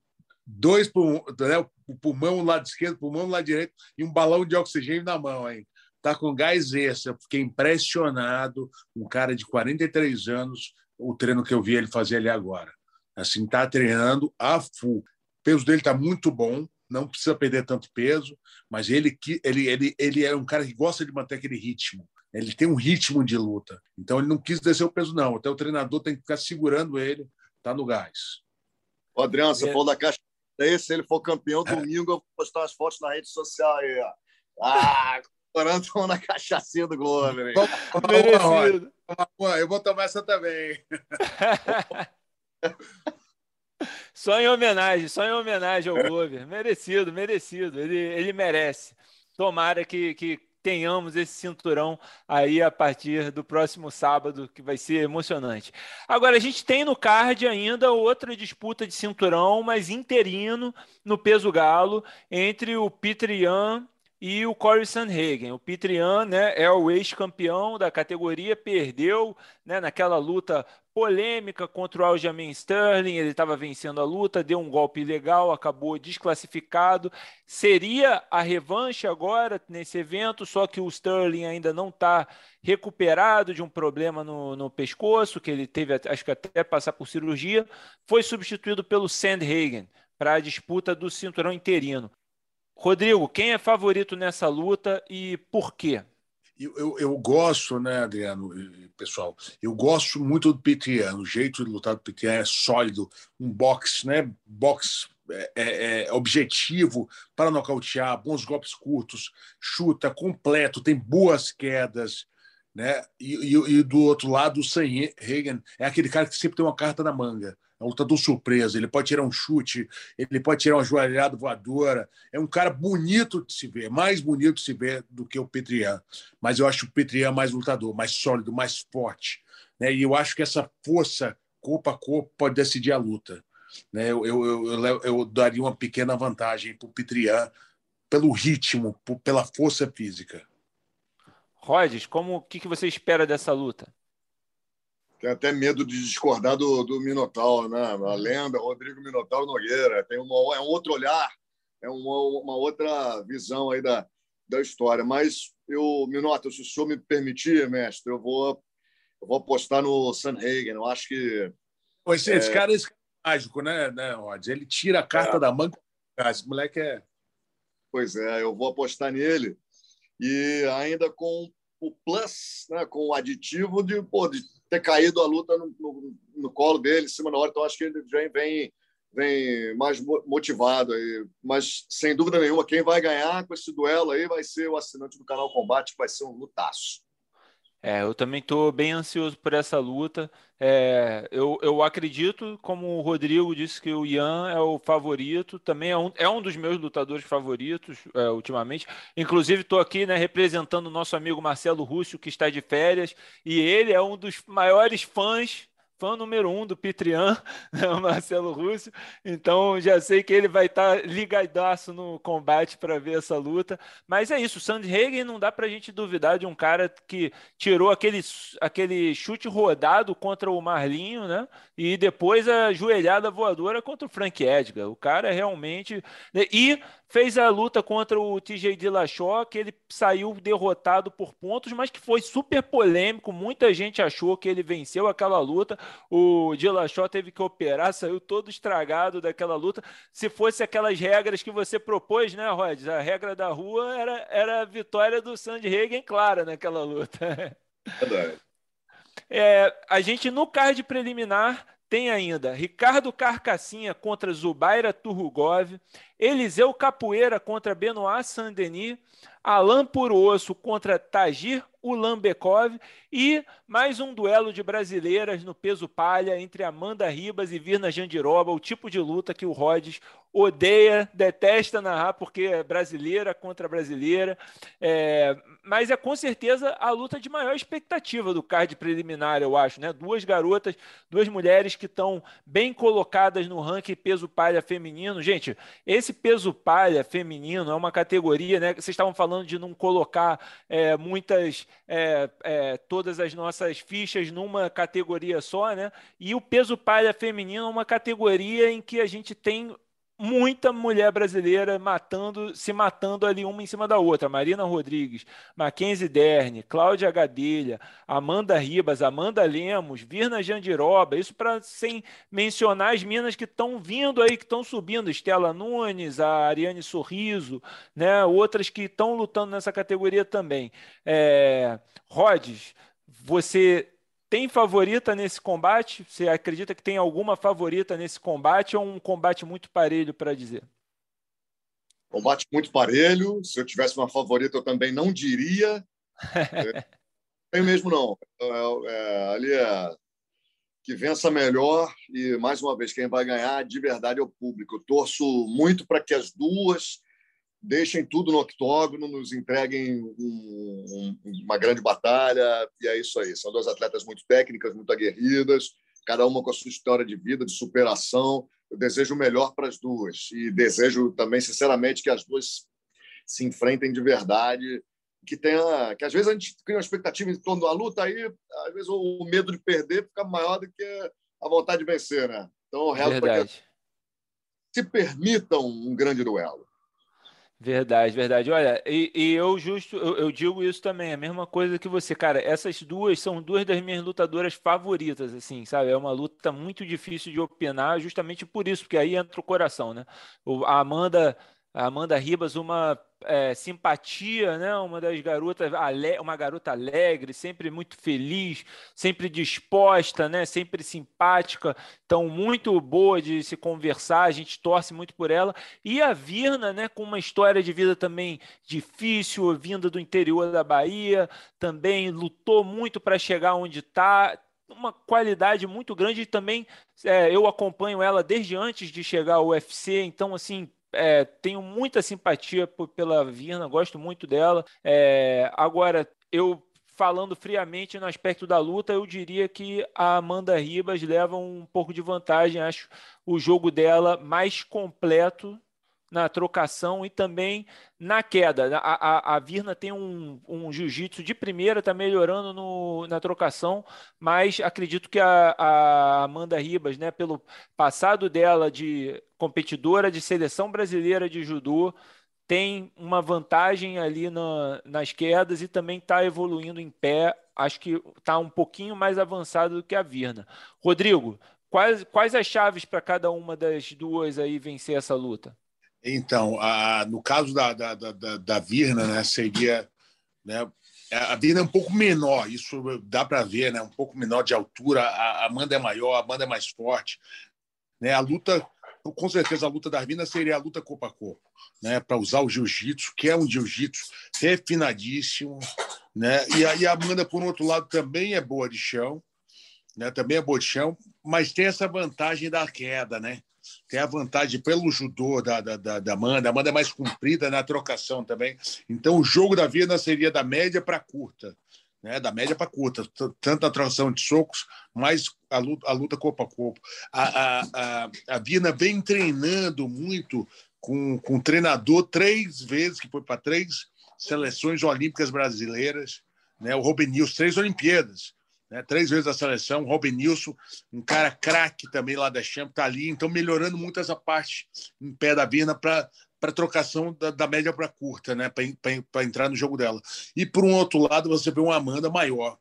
[SPEAKER 4] dois pulmões, né? o pulmão lado esquerdo, pulmão lado direito e um balão de oxigênio na mão, hein? Tá com gás. Eu fiquei impressionado. Um cara de 43 anos, o treino que eu vi ele fazer ali agora. Assim, tá treinando a full peso dele está muito bom, não precisa perder tanto peso, mas ele, ele, ele, ele é um cara que gosta de manter aquele ritmo. Ele tem um ritmo de luta. Então ele não quis descer o peso, não. Até o treinador tem que ficar segurando ele, tá no gás.
[SPEAKER 5] Ô, Adriano, você é. falou da caixa. Se ele for campeão domingo, eu vou postar umas fotos na rede social aí, ó. Ah, Corando na cachaça do Globo, velho.
[SPEAKER 4] Eu vou tomar essa também.
[SPEAKER 3] Só em homenagem, só em homenagem ao Glover. Merecido, merecido. Ele, ele merece. Tomara que, que tenhamos esse cinturão aí a partir do próximo sábado, que vai ser emocionante. Agora, a gente tem no card ainda outra disputa de cinturão, mas interino no peso galo, entre o Peter Yan e o Corey Sandhagen. O Peter Yan né, é o ex-campeão da categoria, perdeu né, naquela luta polêmica contra o Aljamain Sterling, ele estava vencendo a luta, deu um golpe ilegal, acabou desclassificado. Seria a revanche agora nesse evento, só que o Sterling ainda não está recuperado de um problema no, no, pescoço, que ele teve, acho que até passar por cirurgia. Foi substituído pelo Sandhagen para a disputa do cinturão interino. Rodrigo, quem é favorito nessa luta e por quê?
[SPEAKER 4] Eu, eu, eu, gosto, né, Adriano, pessoal, eu gosto muito do Petrian, o jeito de lutar do Petrian é sólido, um boxe, né, boxe é, é, é objetivo para nocautear, bons golpes curtos, chuta completo, tem boas quedas, né, e, e, e do outro lado o Sam Hagen é aquele cara que sempre tem uma carta na manga, é um lutador surpresa, ele pode tirar um chute, ele pode tirar uma joelhada voadora. É um cara bonito de se ver, mais bonito de se ver do que o Petrian. Mas eu acho o Petrian mais lutador, mais sólido, mais forte. Né? E eu acho que essa força, corpo a corpo, pode decidir a luta. Né? Eu, eu, eu, eu daria uma pequena vantagem para o Petrian pelo ritmo, pela força física.
[SPEAKER 3] Rhodes, como o que, que você espera dessa luta?
[SPEAKER 5] Tem até medo de discordar do, do Minotauro, né? A lenda, Rodrigo Minotauro Nogueira. Tem uma, é um outro olhar, é uma, uma outra visão aí da, da história. Mas eu, Minotauro, se o senhor me permitir, mestre, eu vou, eu vou apostar no Sanhagen. Eu acho que.
[SPEAKER 4] Pois é, esse cara é mágico, né, né, Rod? Ele tira a carta é. da manga. Esse moleque é.
[SPEAKER 5] Pois é, eu vou apostar nele. E ainda com o plus, né, com o aditivo de, pô, de ter caído a luta no, no, no, colo dele em cima da hora. Então, acho que ele já vem, vem mais motivado. Aí. Mas, sem dúvida nenhuma, quem vai ganhar com esse duelo aí vai ser o assinante do canal Combate, que vai ser um lutaço.
[SPEAKER 3] É, eu também estou bem ansioso por essa luta. É, eu, eu acredito, como o Rodrigo disse, que o Ian é o favorito, também é um, é um dos meus lutadores favoritos é, ultimamente. Inclusive, estou aqui né, representando o nosso amigo Marcelo Rússio, que está de férias, e ele é um dos maiores fãs fã número um do Pitrian, né, Marcelo Russo. Então já sei que ele vai estar tá ligadaço no combate para ver essa luta. Mas é isso, o Sandhagen não dá para a gente duvidar de um cara que tirou aquele, aquele chute rodado contra o Marlinho, né? E depois a joelhada voadora contra o Frank Edgar. O cara realmente. Né, e fez a luta contra o TJ Dillashaw, que ele saiu derrotado por pontos, mas que foi super polêmico. Muita gente achou que ele venceu aquela luta. o Dilachó teve que operar, saiu todo estragado daquela luta. Se fosse aquelas regras que você propôs, né, Rod? A regra da rua era, era a vitória do Sandy Hagen clara naquela luta. Verdade. É, a gente no card preliminar tem ainda Ricardo Carcassinha contra Zubaira Turrugov, Eliseu Capoeira contra Benoit Saint-Denis, Alain Purosso contra Tagir Ulambekov e mais um duelo de brasileiras no peso palha entre Amanda Ribas e Virna Jandiroba, o tipo de luta que o Rhodes odeia, detesta narrar porque é brasileira contra brasileira, é, mas é com certeza a luta de maior expectativa do card preliminar, eu acho, né? Duas garotas, duas mulheres que estão bem colocadas no ranking peso palha feminino. Gente, esse peso palha feminino é uma categoria, né? Vocês estavam falando de não colocar é, muitas, é, é, todas as nossas fichas numa categoria só, né? E o peso palha feminino é uma categoria em que a gente tem muita mulher brasileira matando, se matando ali uma em cima da outra. Marina Rodrigues, Mackenzie Derne, Cláudia Gadelha, Amanda Ribas, Amanda Lemos, Virna Jandiroba, isso para sem mencionar as minas que estão vindo aí, que estão subindo, Estela Nunes, a Ariane Sorriso, né, outras que estão lutando nessa categoria também. É, Rhodes, você tem favorita nesse combate? Você acredita que tem alguma favorita nesse combate ou um combate muito parelho para dizer?
[SPEAKER 5] Combate muito parelho. Se eu tivesse uma favorita, eu também não diria. é, tem mesmo não. É, é, ali é que vença melhor e mais uma vez quem vai ganhar de verdade é o público. Eu torço muito para que as duas deixem tudo no octógono, nos entreguem um, um, uma grande batalha, e é isso aí. São duas atletas muito técnicas, muito aguerridas, cada uma com a sua história de vida, de superação. Eu desejo o melhor para as duas e desejo também, sinceramente, que as duas se enfrentem de verdade, que tenha, que às vezes a gente cria uma expectativa em torno da luta aí, às vezes o medo de perder fica maior do que a vontade de vencer, né? Então, o resto é que se permitam um grande duelo.
[SPEAKER 3] Verdade, verdade. Olha, e, e eu justo, eu, eu, digo isso também, a mesma coisa que você, cara. Essas duas são duas das minhas lutadoras favoritas, assim, sabe? É uma luta muito difícil de opinar, justamente por isso, porque aí entra o coração, né? A Amanda a Amanda Ribas, uma é, simpatia, né? Uma das garotas, uma garota alegre, sempre muito feliz, sempre disposta, né? Sempre simpática, então muito boa de se conversar. A gente torce muito por ela. E a Virna, né? Com uma história de vida também difícil, vinda do interior da Bahia, também lutou muito para chegar onde está uma qualidade muito grande e também é, eu acompanho ela desde antes de chegar ao UFC, então assim é, tenho muita simpatia por, pela Virna, gosto muito dela. É, agora, eu falando friamente no aspecto da luta, eu diria que a Amanda Ribas leva um pouco de vantagem. Acho o jogo dela mais completo na trocação e também na queda. A, a, a Virna tem um, um jiu-jitsu de primeira, está melhorando no, na trocação, mas acredito que a, a, Amanda Ribas, né, pelo passado dela de competidora de seleção brasileira de judô, tem uma vantagem ali na, nas quedas e também está evoluindo em pé. Acho que está um pouquinho mais avançado do que a Virna. Rodrigo, quais, quais as chaves para cada uma das duas aí vencer essa luta?
[SPEAKER 4] Então, a, no caso da, da, da, da Virna, né, seria. Né, a Virna é um pouco menor, isso dá para ver, né, um pouco menor de altura. A Amanda é maior, a Amanda é mais forte. Né, a luta, com certeza, a luta da Virna seria a luta corpo a corpo, né, para usar o jiu-jitsu, que é um jiu-jitsu refinadíssimo. Né, e a, e a Amanda, por outro lado, também é boa de chão, né, também é boa de chão, mas tem essa vantagem da queda, né? Tem a vantagem pelo judô da, da, da Amanda. A Amanda é mais comprida na trocação também. Então, o jogo da Vina seria da média para curta. Né, da média para curta, tanto a trocação de socos, mais a luta, a luta corpo a corpo. A, a, a, a Vina vem treinando muito com, com o treinador três vezes, que foi para três seleções olímpicas brasileiras, né, o Robinils, três Olimpíadas né? três vezes a seleção. Robin Nilson, um cara craque também lá da Champ, está ali, então melhorando muito essa parte em pé da Virna para para trocação da, da média para curta, né? para entrar no jogo dela. E por um outro lado, você vê uma Amanda maior.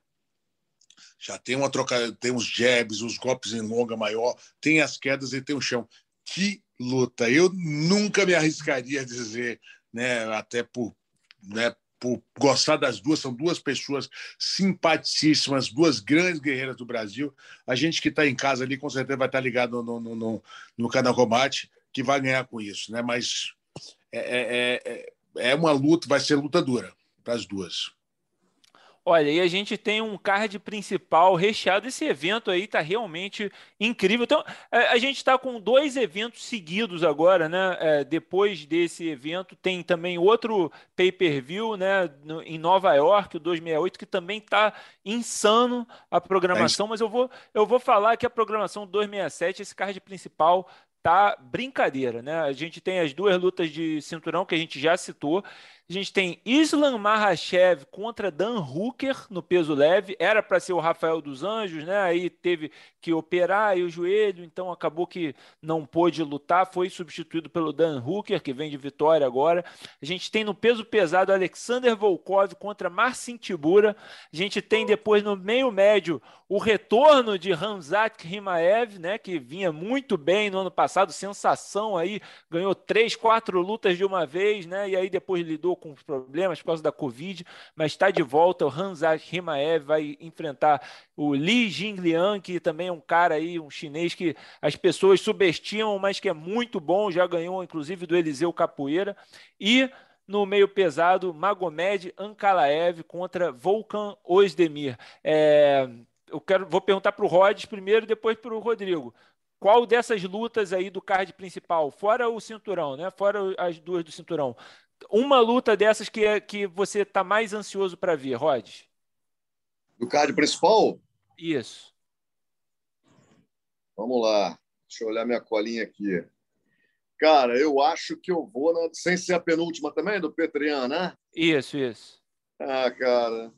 [SPEAKER 4] Já tem uma troca, tem os jabs, os golpes em longa maior, tem as quedas e tem o chão. Que luta! Eu nunca me arriscaria a dizer, né, até por, né, por gostar das duas, são duas pessoas simpaticíssimas, duas grandes guerreiras do Brasil. A gente que está em casa ali, com certeza vai estar tá ligado no, no, no, no canal Combate, que vai ganhar com isso, né? Mas é, é, é, é uma luta, vai ser luta dura para as duas.
[SPEAKER 3] Olha, e a gente tem um card principal recheado. Esse evento aí tá realmente incrível. Então, é, a gente está com dois eventos seguidos agora, né? É, depois desse evento, tem também outro pay-per-view, né? No, em Nova York, o 268, que também tá insano a programação. É mas eu vou, eu vou falar que a programação do 267, esse card principal, tá brincadeira, né? A gente tem as duas lutas de cinturão que a gente já citou. A gente tem Islam Makhachev contra Dan Hooker no peso leve. Era para ser o Rafael dos Anjos, né? Aí teve que operar aí o joelho, então acabou que não pôde lutar. Foi substituído pelo Dan Hooker, que vem de vitória agora. A gente tem no peso pesado Alexander Volkov contra Marcin Tibura. A gente tem depois no meio médio o retorno de Hamzat Rimaev, né? Que vinha muito bem no ano passado, sensação aí, ganhou três, quatro lutas de uma vez, né? E aí depois lidou com problemas por causa da Covid, mas está de volta. O Hanzat Himaev vai enfrentar o Li Jingliang, que também é um cara aí, um chinês que as pessoas subestimam, mas que é muito bom, já ganhou inclusive do Eliseu Capoeira. E no meio pesado, Magomed Ankalaev contra Volkan Ozdemir. É, eu quero, vou perguntar para o Rhodes primeiro, depois para o Rodrigo. Qual dessas lutas aí do card principal, fora o cinturão, né? Fora as duas do cinturão, uma luta dessas que, é, que você está mais ansioso para ver, Rod?
[SPEAKER 5] Do card principal?
[SPEAKER 3] Isso.
[SPEAKER 5] Vamos lá. Deixa eu olhar minha colinha aqui. Cara, eu acho que eu vou, na... sem ser a penúltima também, do Petrian, né?
[SPEAKER 3] Isso, isso.
[SPEAKER 5] Ah, cara.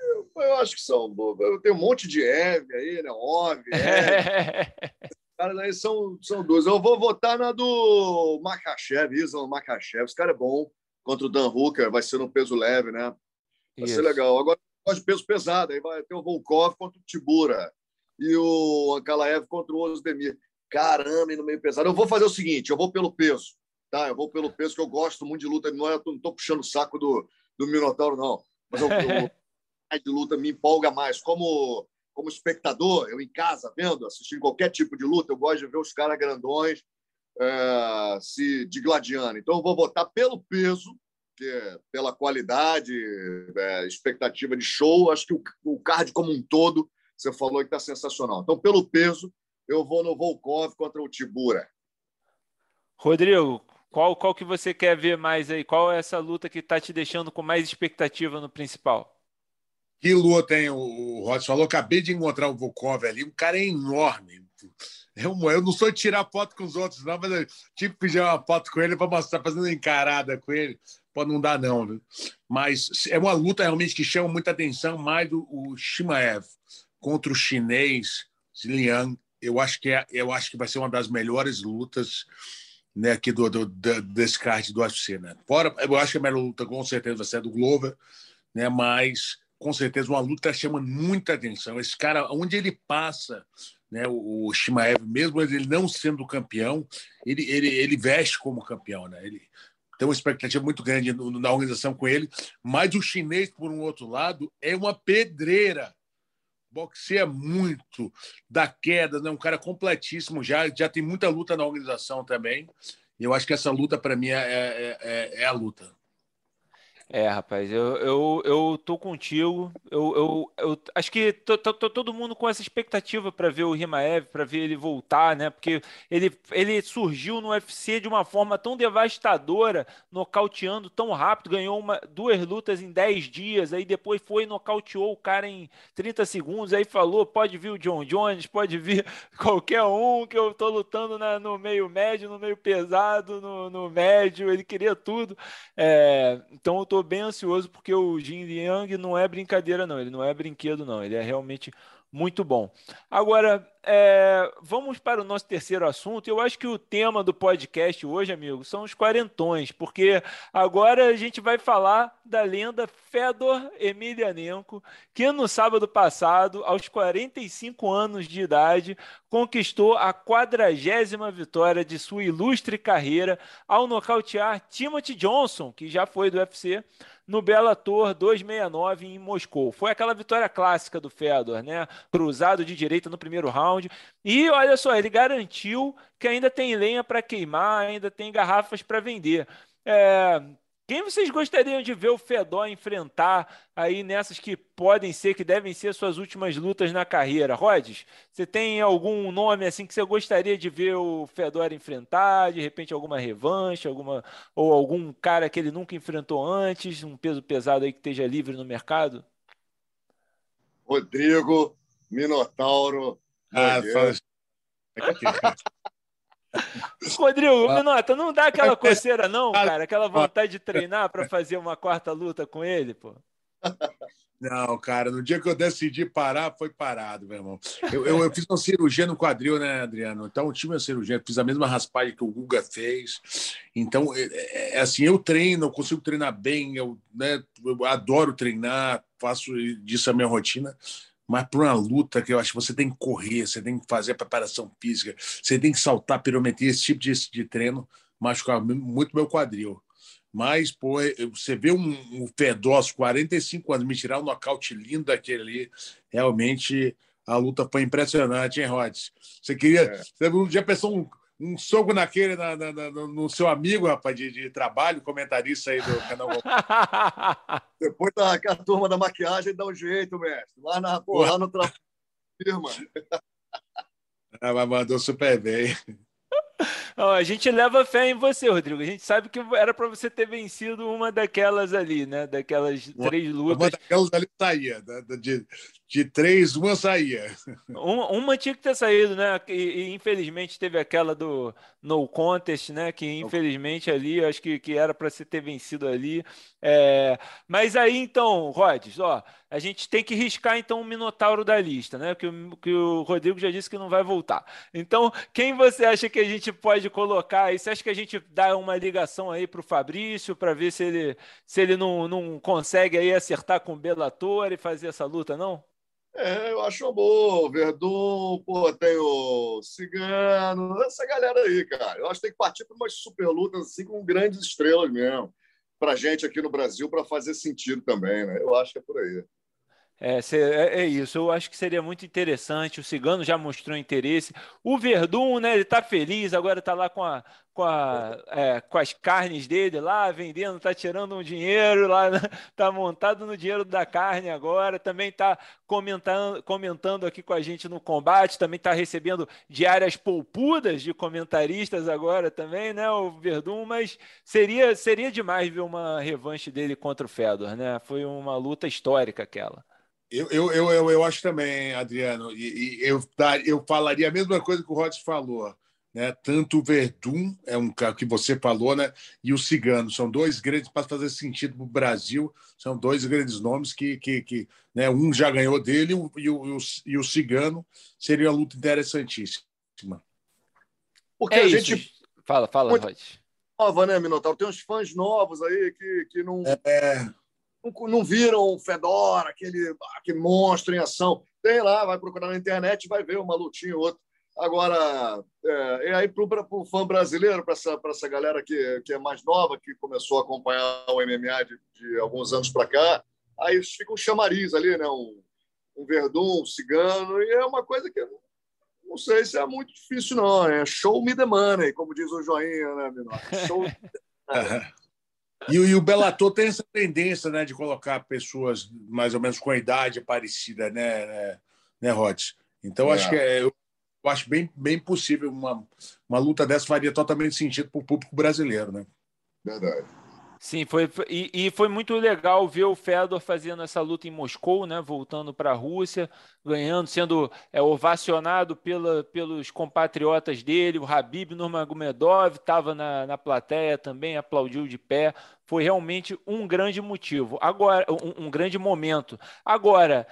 [SPEAKER 5] Eu, eu acho que são. Eu tenho um monte de Eve aí, né? Ove, caras aí são, são duas. Eu vou votar na do Makachev, Islam Makachev. Esse cara é bom contra o Dan Hooker, vai ser no peso leve, né? Vai Isso. ser legal. Agora, de peso pesado, aí vai ter o Volkov contra o Tibura e o Ankalaev contra o Ozdemir. Caramba, no meio pesado. Eu vou fazer o seguinte, eu vou pelo peso, tá? Eu vou pelo peso, que eu gosto muito de luta. Não, é, não tô puxando o saco do, do Minotauro, não. Mas eu, eu, de luta me empolga mais. Como como espectador, eu em casa vendo, assistindo qualquer tipo de luta, eu gosto de ver os caras grandões é, se digladiando. Então, eu vou votar pelo peso, que é pela qualidade, é, expectativa de show. Acho que o, o card como um todo, você falou que está sensacional. Então, pelo peso, eu vou no Volkov contra o Tibura.
[SPEAKER 3] Rodrigo, qual, qual que você quer ver mais aí? Qual é essa luta que está te deixando com mais expectativa no principal?
[SPEAKER 4] Que luta tem o Rod falou? Acabei de encontrar o Volkov ali, um cara é enorme. Eu, eu não sou tirar foto com os outros, não, mas eu tive que pedir uma foto com ele para mostrar, fazendo encarada com ele. Pode não dar, não. Né? Mas é uma luta realmente que chama muita atenção, mais do o Shimaev contra o chinês Liang. Eu acho que é, eu acho que vai ser uma das melhores lutas né, aqui do, do, do desse card do UFC, né? Fora, eu acho que a melhor luta com certeza vai ser a do Glover, né? Mas com certeza uma luta chama muita atenção. Esse cara, onde ele passa, né, o, Shimaev, mesmo ele não sendo campeão, ele, ele, ele veste como campeão. Né? Ele tem uma expectativa muito grande na organização com ele. Mas o chinês, por um outro lado, é uma pedreira. Boxeia muito da queda, né? um cara completíssimo, já, já tem muita luta na organização também. Eu acho que essa luta, para mim, é, é, é, é a luta.
[SPEAKER 3] É, rapaz, eu, eu, eu tô contigo. Eu, eu, eu acho que tô, tô, tô todo mundo com essa expectativa para ver o Rimaev, para ver ele voltar, né? Porque ele, ele surgiu no UFC de uma forma tão devastadora, nocauteando tão rápido, ganhou uma, duas lutas em 10 dias, aí depois foi e nocauteou o cara em 30 segundos, aí falou: pode vir o John Jones, pode vir qualquer um, que eu tô lutando na, no meio médio, no meio pesado, no, no médio, ele queria tudo. É, então eu tô bem ansioso porque o Jin Liang não é brincadeira, não. Ele não é brinquedo, não. Ele é realmente muito bom. Agora, é, vamos para o nosso terceiro assunto. Eu acho que o tema do podcast hoje, amigo, são os quarentões, porque agora a gente vai falar da lenda Fedor Emelianenko, que no sábado passado, aos 45 anos de idade, conquistou a quadragésima vitória de sua ilustre carreira ao nocautear Timothy Johnson, que já foi do UFC, no Bellator 269 em Moscou. Foi aquela vitória clássica do Fedor, né? Cruzado de direita no primeiro round. E olha só, ele garantiu que ainda tem lenha para queimar, ainda tem garrafas para vender. É, quem vocês gostariam de ver o Fedor enfrentar aí nessas que podem ser, que devem ser suas últimas lutas na carreira? Rodes, você tem algum nome assim que você gostaria de ver o Fedor enfrentar? De repente alguma revanche, alguma ou algum cara que ele nunca enfrentou antes, um peso pesado aí que esteja livre no mercado?
[SPEAKER 5] Rodrigo Minotauro. Ah, faz...
[SPEAKER 3] Rodrigo, ah. Minota, não dá aquela coceira, não, cara? Aquela vontade de treinar para fazer uma quarta luta com ele, pô?
[SPEAKER 4] Não, cara, no dia que eu decidi parar, foi parado, meu irmão. Eu, eu, eu fiz uma cirurgia no quadril, né, Adriano? Então, eu tive uma cirurgia, fiz a mesma raspagem que o Guga fez. Então, é, é, é assim, eu treino, eu consigo treinar bem, eu, né, eu adoro treinar, faço disso a minha rotina mas para uma luta que eu acho que você tem que correr, você tem que fazer a preparação física, você tem que saltar, pirometria, esse tipo de, de treino machucava muito meu quadril. Mas, pô, você vê um, um Fedós, 45 anos, me tirar um nocaute lindo daquele ali, realmente a luta foi impressionante, hein, Rods? Você queria. É. Você já pensou um, um soco naquele na, na, na, no seu amigo, rapaz, de, de, trabalho, comentarista aí do canal.
[SPEAKER 5] Depois da a turma da maquiagem dá um jeito, mestre. Lá, na, pô, lá no trabalho.
[SPEAKER 4] ah, mas mandou super bem
[SPEAKER 3] a gente leva fé em você, Rodrigo. A gente sabe que era para você ter vencido uma daquelas ali, né? Daquelas três lutas.
[SPEAKER 4] Uma daquelas ali saía. De, de três, uma saía.
[SPEAKER 3] Uma, uma, tinha que ter saído, né? E, e, infelizmente teve aquela do No Contest, né? Que infelizmente ali, acho que, que era para você ter vencido ali. É... Mas aí então, Rods, ó, a gente tem que riscar então o Minotauro da lista, né? Que, que o Rodrigo já disse que não vai voltar. Então, quem você acha que a gente pode colocar aí? Você acha que a gente dá uma ligação aí para o Fabrício para ver se ele, se ele não, não consegue aí acertar com o Bellator e fazer essa luta, não?
[SPEAKER 5] É, eu acho bom. Verdun, pô, tem o Cigano, essa galera aí, cara. Eu acho que tem que partir para umas super lutas assim com grandes estrelas mesmo. Para gente aqui no Brasil, para fazer sentido também, né? Eu acho que é por aí.
[SPEAKER 3] É, é, é, isso, eu acho que seria muito interessante. O Cigano já mostrou interesse. O Verdun, né? Ele tá feliz, agora tá lá com, a, com, a, é, com as carnes dele lá, vendendo, tá tirando um dinheiro lá, né? tá montado no dinheiro da carne agora. Também tá comentando, comentando aqui com a gente no combate, também tá recebendo diárias poupudas de comentaristas agora também, né? O Verdun, mas seria, seria demais ver uma revanche dele contra o Fedor, né? Foi uma luta histórica aquela.
[SPEAKER 4] Eu, eu, eu, eu, acho também, Adriano, e, e eu, eu falaria a mesma coisa que o Rods falou. Né? Tanto o Verdun, é um que você falou, né? e o Cigano. São dois grandes, para fazer sentido para o Brasil, são dois grandes nomes que, que, que né? um já ganhou dele e o, e o, e o Cigano seria uma luta interessantíssima.
[SPEAKER 5] Porque é a gente. Isso.
[SPEAKER 3] Fala, fala, Rods.
[SPEAKER 5] Nova, né, Minotauro? Tem uns fãs novos aí que, que não. É não, não viram o Fedora, aquele, aquele monstro em ação. Tem lá, vai procurar na internet vai ver uma lutinha ou outra. Agora, é, e aí para o fã brasileiro, para essa, essa galera que, que é mais nova, que começou a acompanhar o MMA de, de alguns anos para cá, aí fica um chamariz ali, né? um, um verdun, um cigano, e é uma coisa que não sei se é muito difícil, não. É show me the money, como diz o Joinha, né, Minor? Show me the money.
[SPEAKER 4] E, e, o Bellator tem essa tendência né, de colocar pessoas mais ou menos com a idade parecida, né, né, né Rod? Então, é. acho que é, eu, eu, acho bem, bem possível uma, uma luta dessa faria totalmente sentido para o público brasileiro, né?
[SPEAKER 5] Verdade.
[SPEAKER 3] Sim, foi, e, e, foi muito legal ver o Fedor fazendo essa luta em Moscou, né? Voltando para a Rússia, ganhando, sendo é, ovacionado pela, pelos compatriotas dele. O Habib Nurmagomedov estava na, na plateia também, aplaudiu de pé. Foi realmente um grande motivo. Agora, um, um grande momento. Agora,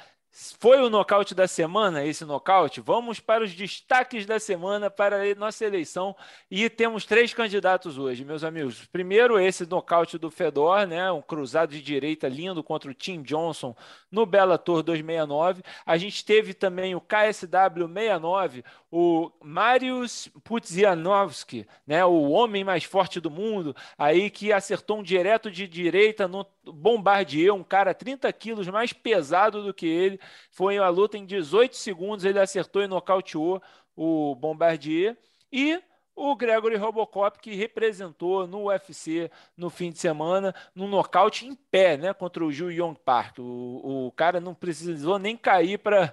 [SPEAKER 3] Foi o nocaute da semana, esse nocaute? Vamos para os destaques da semana para a nossa eleição. E temos três candidatos hoje, meus amigos. Primeiro, esse nocaute do Fedor, né? um cruzado de direita lindo contra o Tim Johnson no Bellator 269. A gente teve também o KSW 69, o Marius Pudzianowski, né? o homem mais forte do mundo, aí que acertou um direto de direita no Bombardier, um cara 30 quilos mais pesado do que ele foi uma luta em 18 segundos, ele acertou e nocauteou o Bombardier. E o Gregory Robocop, que representou no UFC no fim de semana, num nocaute em pé, né, contra o Ju Yong Park. O, o cara não precisou nem cair para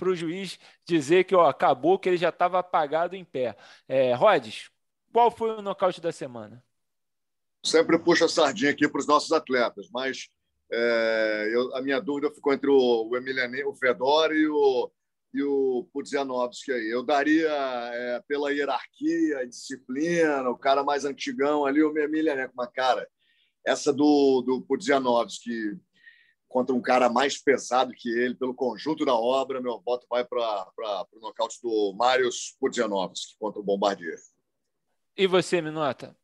[SPEAKER 3] o juiz dizer que ó, acabou, que ele já estava apagado em pé. É, Rodes, qual foi o nocaute da semana?
[SPEAKER 5] Sempre puxa a sardinha aqui para os nossos atletas, mas é, eu, a minha dúvida ficou entre o, o o Fedor e o, e o Pudzianowski aí. Eu daria é, pela hierarquia, disciplina, o cara mais antigão ali, o Emiliano, uma cara. Essa do, do Pudzianowski contra um cara mais pesado que ele, pelo conjunto da obra, meu voto vai para o nocaute do Marius Pudzianowski contra o Bombardier.
[SPEAKER 3] E você, Minota?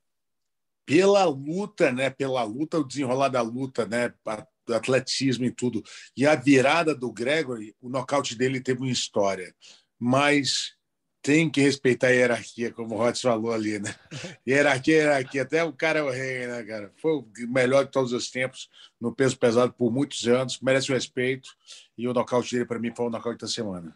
[SPEAKER 4] Pela luta, né? Pela luta, o desenrolar da luta, né? Atletismo e tudo. E a virada do Gregory, o nocaute dele teve uma história. Mas tem que respeitar a hierarquia, como o Rods falou ali, né? Hierarquia, hierarquia. Até o cara é o rei, né, cara? Foi o melhor de todos os tempos, no peso pesado por muitos anos, merece o respeito. E o nocaute dele, para mim, foi o nocaute da semana.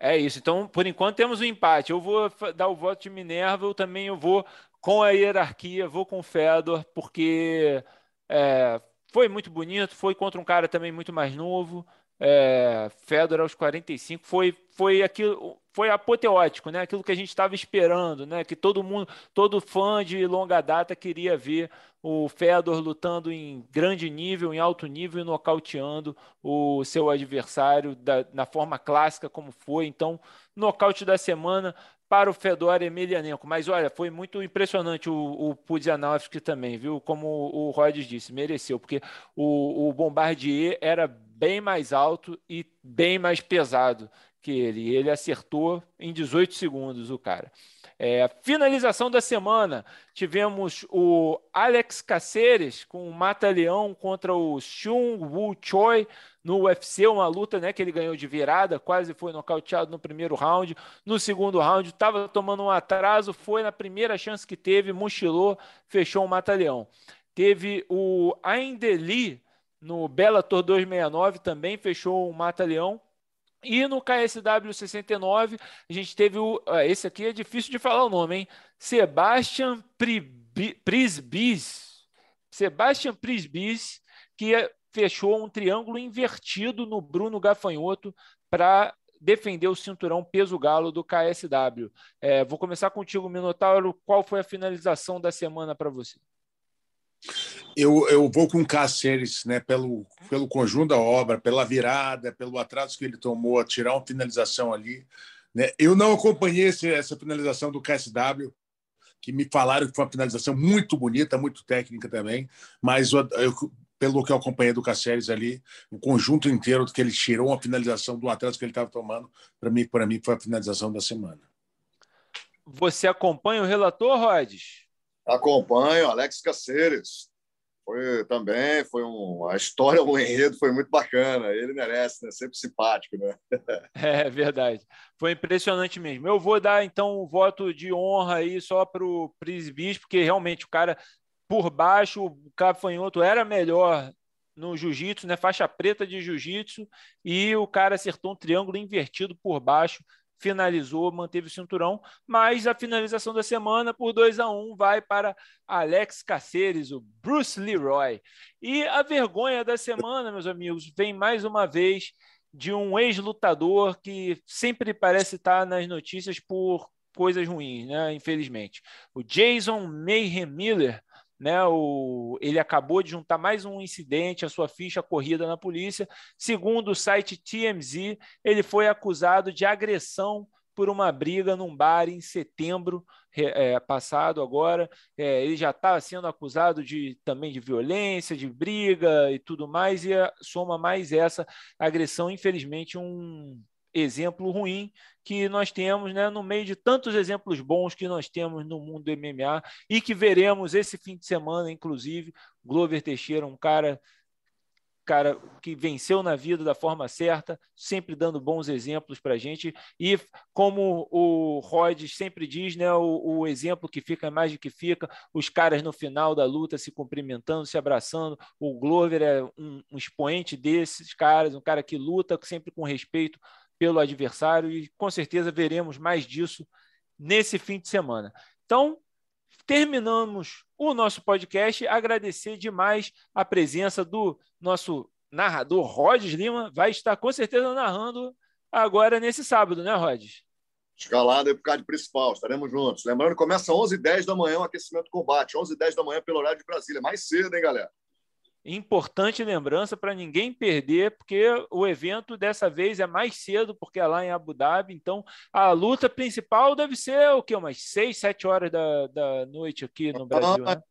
[SPEAKER 3] É isso. Então, por enquanto, temos um empate. Eu vou dar o voto de Minerva, eu também eu vou com a hierarquia, vou com o Fedor, porque é, foi muito bonito, foi contra um cara também muito mais novo. É, Fedor aos 45 foi, foi aquilo, foi apoteótico, né? Aquilo que a gente estava esperando, né? Que todo mundo, todo fã de longa data queria ver o Fedor lutando em grande nível, em alto nível e nocauteando o seu adversário da, na forma clássica como foi. Então, nocaute da semana para o Fedor Emelianenko. Mas olha, foi muito impressionante o, o Pudzianowski também, viu? Como o Rhodes disse, mereceu, porque o, o Bombardier era bem mais alto e bem mais pesado que ele. Ele acertou em 18 segundos o cara. É, finalização da semana, tivemos o Alex Caceres com o Mata-Leão contra o Xun Wu Choi no UFC, uma luta né, que ele ganhou de virada, quase foi nocauteado no primeiro round. No segundo round, estava tomando um atraso, foi na primeira chance que teve, mochilou, fechou o Mata-Leão. Teve o Aindeli no Bellator 269, também fechou o Mata-Leão. E no KSW 69, a gente teve o. Esse aqui é difícil de falar o nome, hein? Sebastian Prisbis. Sebastian Prisbis, que fechou um triângulo invertido no Bruno Gafanhoto para defender o cinturão peso galo do KSW. É, vou começar contigo, Minotauro. Qual foi a finalização da semana para você?
[SPEAKER 4] Eu, eu vou com o Cáceres, né, pelo, pelo conjunto da obra, pela virada, pelo atraso que ele tomou a tirar uma finalização ali. Né? Eu não acompanhei esse, essa finalização do KSW, que me falaram que foi uma finalização muito bonita, muito técnica também, mas eu, eu, pelo que eu acompanhei do Cáceres ali, o conjunto inteiro que ele tirou uma finalização do atraso que ele estava tomando, para mim, para mim foi a finalização da semana.
[SPEAKER 3] Você acompanha o relator, Rodes?
[SPEAKER 5] Acompanho, Alex Cáceres foi também, foi um, a história, o enredo foi muito bacana. Ele merece, né? Sempre simpático, né?
[SPEAKER 3] É verdade. Foi impressionante mesmo. Eu vou dar então um voto de honra aí só para o Prisbis, porque realmente o cara por baixo, o Cafanhoto era melhor no jiu-jitsu, né? Faixa preta de jiu-jitsu, e o cara acertou um triângulo invertido por baixo finalizou, manteve o cinturão, mas a finalização da semana por 2 a 1 vai para Alex Caceres, o Bruce Leroy. E a vergonha da semana, meus amigos, vem mais uma vez de um ex-lutador que sempre parece estar nas notícias por coisas ruins, né? Infelizmente. O Jason Mayhem Miller né, o, ele acabou de juntar mais um incidente à sua ficha corrida na polícia. Segundo o site TMZ, ele foi acusado de agressão por uma briga num bar em setembro é, passado agora. É, ele já está sendo acusado de também de violência, de briga e tudo mais, e soma mais essa agressão, infelizmente, um exemplo ruim que nós temos né, no meio de tantos exemplos bons que nós temos no mundo do MMA e que veremos esse fim de semana, inclusive, Glover Teixeira, um cara cara que venceu na vida da forma certa, sempre dando bons exemplos para a gente. E como o Rhodes sempre diz, né, o, o, exemplo que fica mais do que fica, os caras no final da luta se cumprimentando, se abraçando. O Glover é um, um expoente desses caras, um cara que luta sempre com respeito pelo adversário e com certeza veremos mais disso nesse fim de semana. Então, terminamos o nosso podcast. Agradecer demais a presença do nosso narrador Rodes Lima, vai estar com certeza narrando agora nesse sábado, né, Rodes?
[SPEAKER 5] Escalada aí para o card principal, estaremos juntos. Lembrando começa às 11h10 da manhã o aquecimento combate, 11h10 da manhã pelo horário de Brasília. Mais cedo, hein, galera?
[SPEAKER 3] Importante lembrança para ninguém perder, porque o evento dessa vez é mais cedo, porque é lá em Abu Dhabi. Então, a luta principal deve ser o quê? Umas 6, 7 horas da, da noite aqui no Brasil. Né?
[SPEAKER 5] O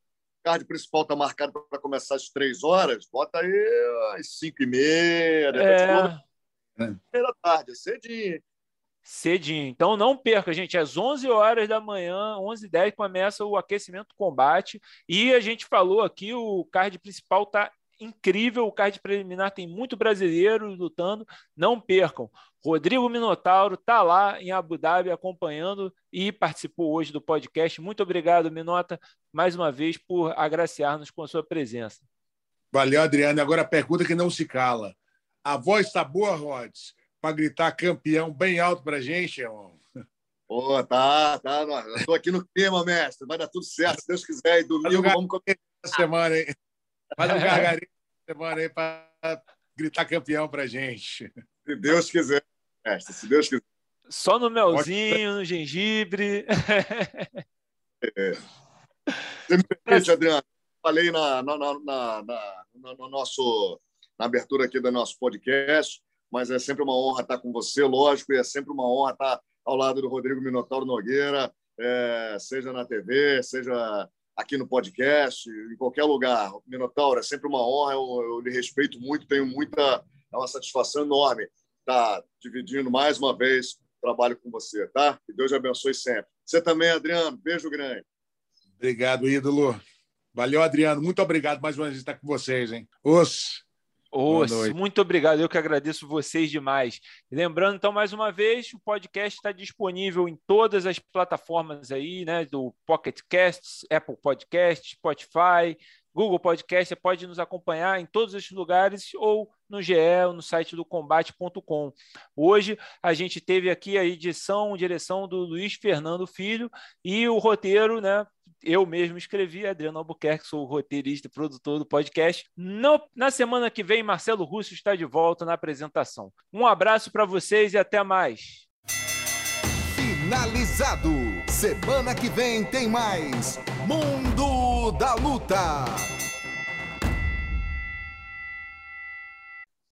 [SPEAKER 5] card principal está marcado para começar às 3 horas. Bota aí às 5 e meia.
[SPEAKER 3] É...
[SPEAKER 5] Da tarde, é cedinho
[SPEAKER 3] cedinho. Então não perca, gente, às 11 horas da manhã, 11h10 começa o aquecimento combate e a gente falou aqui, o card principal está incrível, o card preliminar tem muito brasileiro lutando, não percam. Rodrigo Minotauro está lá em Abu Dhabi acompanhando e participou hoje do podcast. Muito obrigado, Minota, mais uma vez por agraciar-nos com a sua presença.
[SPEAKER 4] Valeu, Adriano. Agora a pergunta que não se cala. A voz está boa, Rods? Para gritar campeão bem alto para a gente, irmão.
[SPEAKER 5] Pô, tá, tá. Estou aqui no clima, mestre. Vai dar tudo certo, se Deus quiser. E domingo vamos comer.
[SPEAKER 4] semana aí. Vai no gargarinho semana aí para gritar campeão para a gente.
[SPEAKER 5] Se Deus quiser, mestre. Se Deus quiser.
[SPEAKER 3] Só no melzinho, no gengibre.
[SPEAKER 5] É. Você me permite, Adriano? Falei na, na, na, na, na, no nosso, na abertura aqui do nosso podcast mas é sempre uma honra estar com você, lógico, e é sempre uma honra estar ao lado do Rodrigo Minotauro Nogueira, é, seja na TV, seja aqui no podcast, em qualquer lugar. Minotauro, é sempre uma honra, eu, eu lhe respeito muito, tenho muita. É uma satisfação enorme estar dividindo mais uma vez o trabalho com você, tá? Que Deus te abençoe sempre. Você também, Adriano, beijo grande.
[SPEAKER 4] Obrigado, ídolo. Valeu, Adriano. Muito obrigado mais uma vez estar com vocês, hein? Os.
[SPEAKER 3] Ô, muito obrigado, eu que agradeço vocês demais. Lembrando, então, mais uma vez, o podcast está disponível em todas as plataformas aí, né? Do Pocket Casts, Apple Podcasts, Spotify, Google Podcast, você pode nos acompanhar em todos esses lugares ou no GE ou no site do combate.com. Hoje a gente teve aqui a edição, direção do Luiz Fernando Filho e o roteiro, né? Eu mesmo escrevi, Adriano Albuquerque, sou o roteirista e produtor do podcast. No, na semana que vem, Marcelo Russo está de volta na apresentação. Um abraço para vocês e até mais.
[SPEAKER 2] Finalizado. Semana que vem tem mais Mundo da Luta.